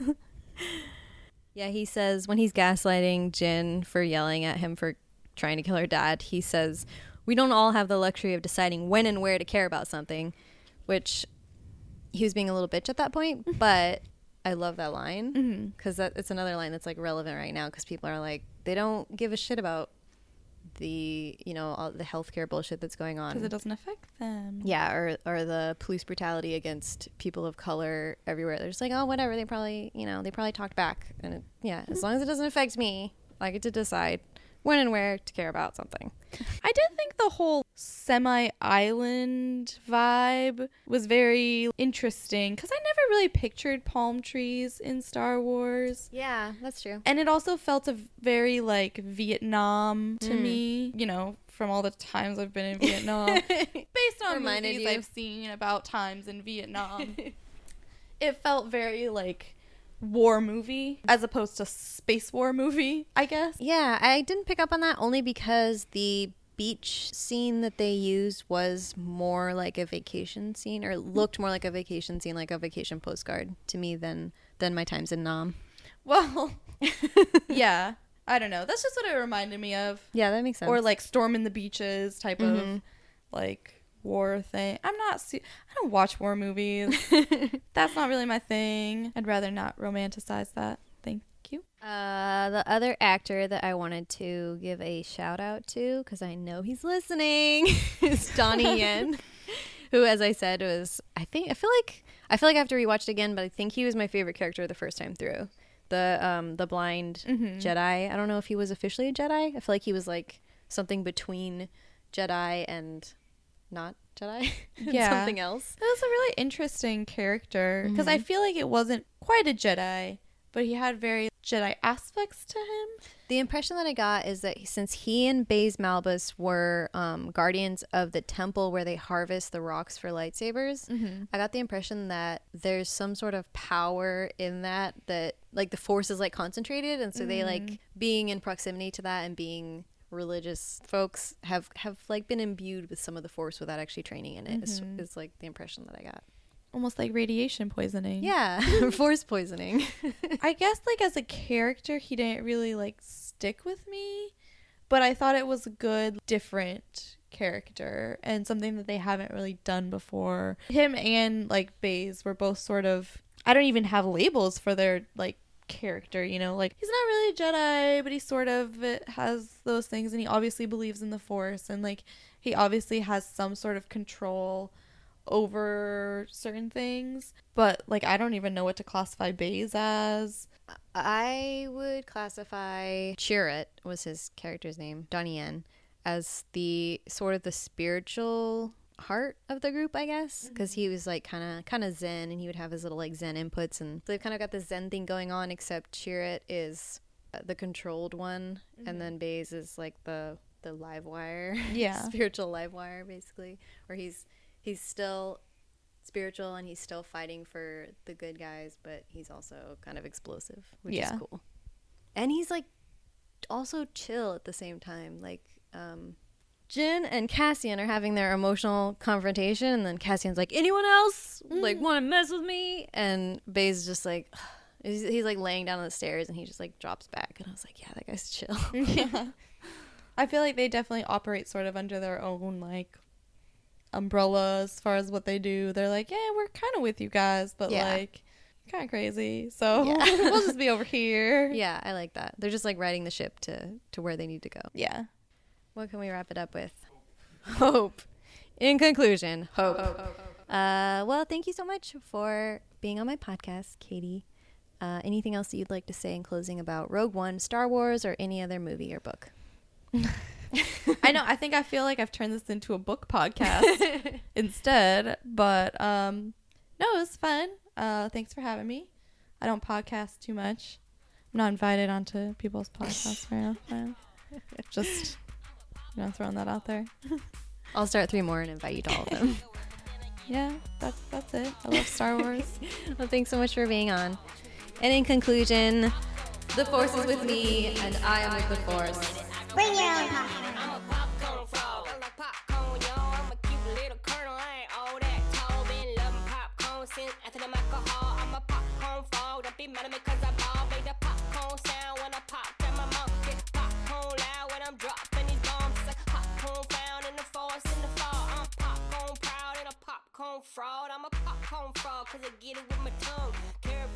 yeah, he says when he's gaslighting Jyn for yelling at him for trying to kill her dad, he says, We don't all have the luxury of deciding when and where to care about something, which he was being a little bitch at that point, but I love that line mm-hmm. because that it's another line that's like relevant right now because people are like, they don't give a shit about the, you know, all the healthcare bullshit that's going on. because it doesn't affect them Yeah, or or the police brutality against people of color everywhere. They're just like, oh, whatever. They probably, you know, they probably talked back, and it, yeah, as long as it doesn't affect me, I get to decide when and where to care about something. I did think the whole semi island vibe was very interesting because I never really pictured palm trees in Star Wars. Yeah, that's true. And it also felt a very like Vietnam to Mm. me, you know, from all the times I've been in Vietnam. Based on Reminded movies you. I've seen about times in Vietnam, it felt very like war movie as opposed to space war movie, I guess. Yeah, I didn't pick up on that only because the beach scene that they used was more like a vacation scene or looked more like a vacation scene like a vacation postcard to me than than my times in Nam. Well, yeah. I don't know. That's just what it reminded me of. Yeah, that makes sense. Or like storming the beaches type of Mhm. like war thing. I'm not su- I don't watch war movies. That's not really my thing. I'd rather not romanticize that. Thank you. Uh, the other actor that I wanted to give a shout out to, because I know he's listening, is Donnie Yen, who, as I said, was I think I feel like I feel like I have to rewatch it again, but I think he was my favorite character the first time through. The um the blind Mhm. Jedi. I don't know if he was officially a Jedi. I feel like he was like something between Jedi and not Jedi. Yeah. something else. It was a really interesting character because I Mhm. feel like it wasn't quite a Jedi, but he had very Jedi aspects to him. The impression that I got is that since he and Baze Malbus were um, guardians of the temple where they harvest the rocks for lightsabers, Mm-hmm. I got the impression that there's some sort of power in that that like the force is like concentrated, and so they like being in proximity to that and being religious folks have have like been imbued with some of the force without actually training in it. it. Is, mm-hmm. is like the impression that I got. Almost like radiation poisoning. Yeah, force poisoning. I guess like as a character he didn't really like stick with me, but I thought it was a good different character and something that they haven't really done before. Him and like Baze were both sort of I don't even have labels for their like character, you know, like he's not really a Jedi, but he sort of uh, has those things and he obviously believes in the force and like he obviously has some sort of control over certain things, but like I don't even know what to classify Baze as. I would classify Chirrut was his character's name, Donnie Yen, as the sort of the spiritual heart of the group, I guess, because he was like kind of kind of zen, and he would have his little like zen inputs, and they've kind of got this zen thing going on. Except Chirrut is uh, the controlled one, and then Baze is like the the live wire, Yeah. spiritual live wire, basically, where he's he's still spiritual and he's still fighting for the good guys, but he's also kind of explosive, which Yeah. is cool. And he's like also chill at the same time. Like um Jyn and Cassian are having their emotional confrontation and then Cassian's like, "Anyone else like mm. want to mess with me?" And Baze is just like he's, he's like laying down on the stairs and he just like drops back and I was like, "Yeah, that guy's chill." yeah. I feel like they definitely operate sort of under their own like umbrella as far as what they do. They're like, yeah, we're kind of with you guys, but Yeah. like kind of crazy. So Yeah. we'll just be over here. yeah, I like that. They're just like riding the ship to to where they need to go. Yeah. What can we wrap it up with? Hope. In conclusion, hope. Uh, well, thank you so much for being on my podcast, Katie. Uh, anything else that you'd like to say in closing about Rogue One, Star Wars, or any other movie or book? I know. I think I feel like I've turned this into a book podcast instead, but um, no, it was fun. Uh, thanks for having me. I don't podcast too much. I'm not invited onto people's podcasts very often. Just you know, throwing that out there. I'll start three more and invite you to all of them. Yeah, that's that's it. I love Star Wars. well, thanks so much for being on. And in conclusion, the Force is with me, and I am with the Force. Bring your own popcorn. I'm a popcorn frog. I like popcorn, yo. I'm a cute little kernel. I ain't all that tall. Been loving popcorn since after the alcohol. I'm a popcorn frog. Don't be mad at me cause I ball. Fraud. I'm a popcorn frog cause I get it with my tongue.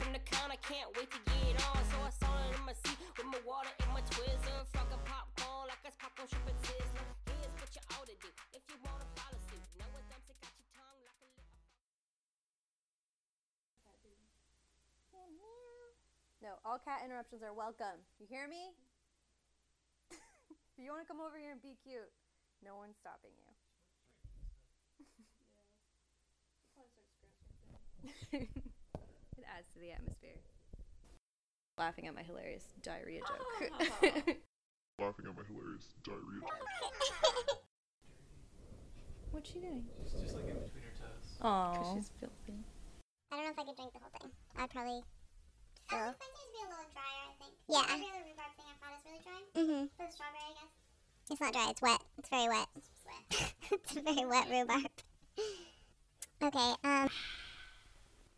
From the counter, can't wait to get on. So I saw it in my seat with my water and my Twizzler. Popcorn like popcorn shrimp and sizzler. Here's what you ought to do if you what I'm saying? Got your tongue like a little. No, all cat interruptions are welcome. You hear me? if you want to come over here and be cute, no one's stopping you. It adds to the atmosphere. Laughing at my hilarious diarrhea joke. laughing at my hilarious diarrhea joke. What's she doing? It's just like in between her toes. Oh. She's filthy. I don't know if I could drink the whole thing. I'd probably I fill. think mine needs to be a little drier, I think. Yeah. Every other rhubarb thing I've had is really dry. Mm-hmm. For the strawberry, I guess. It's not dry. It's wet. It's very wet. It's wet. it's a very wet rhubarb. Okay. Um.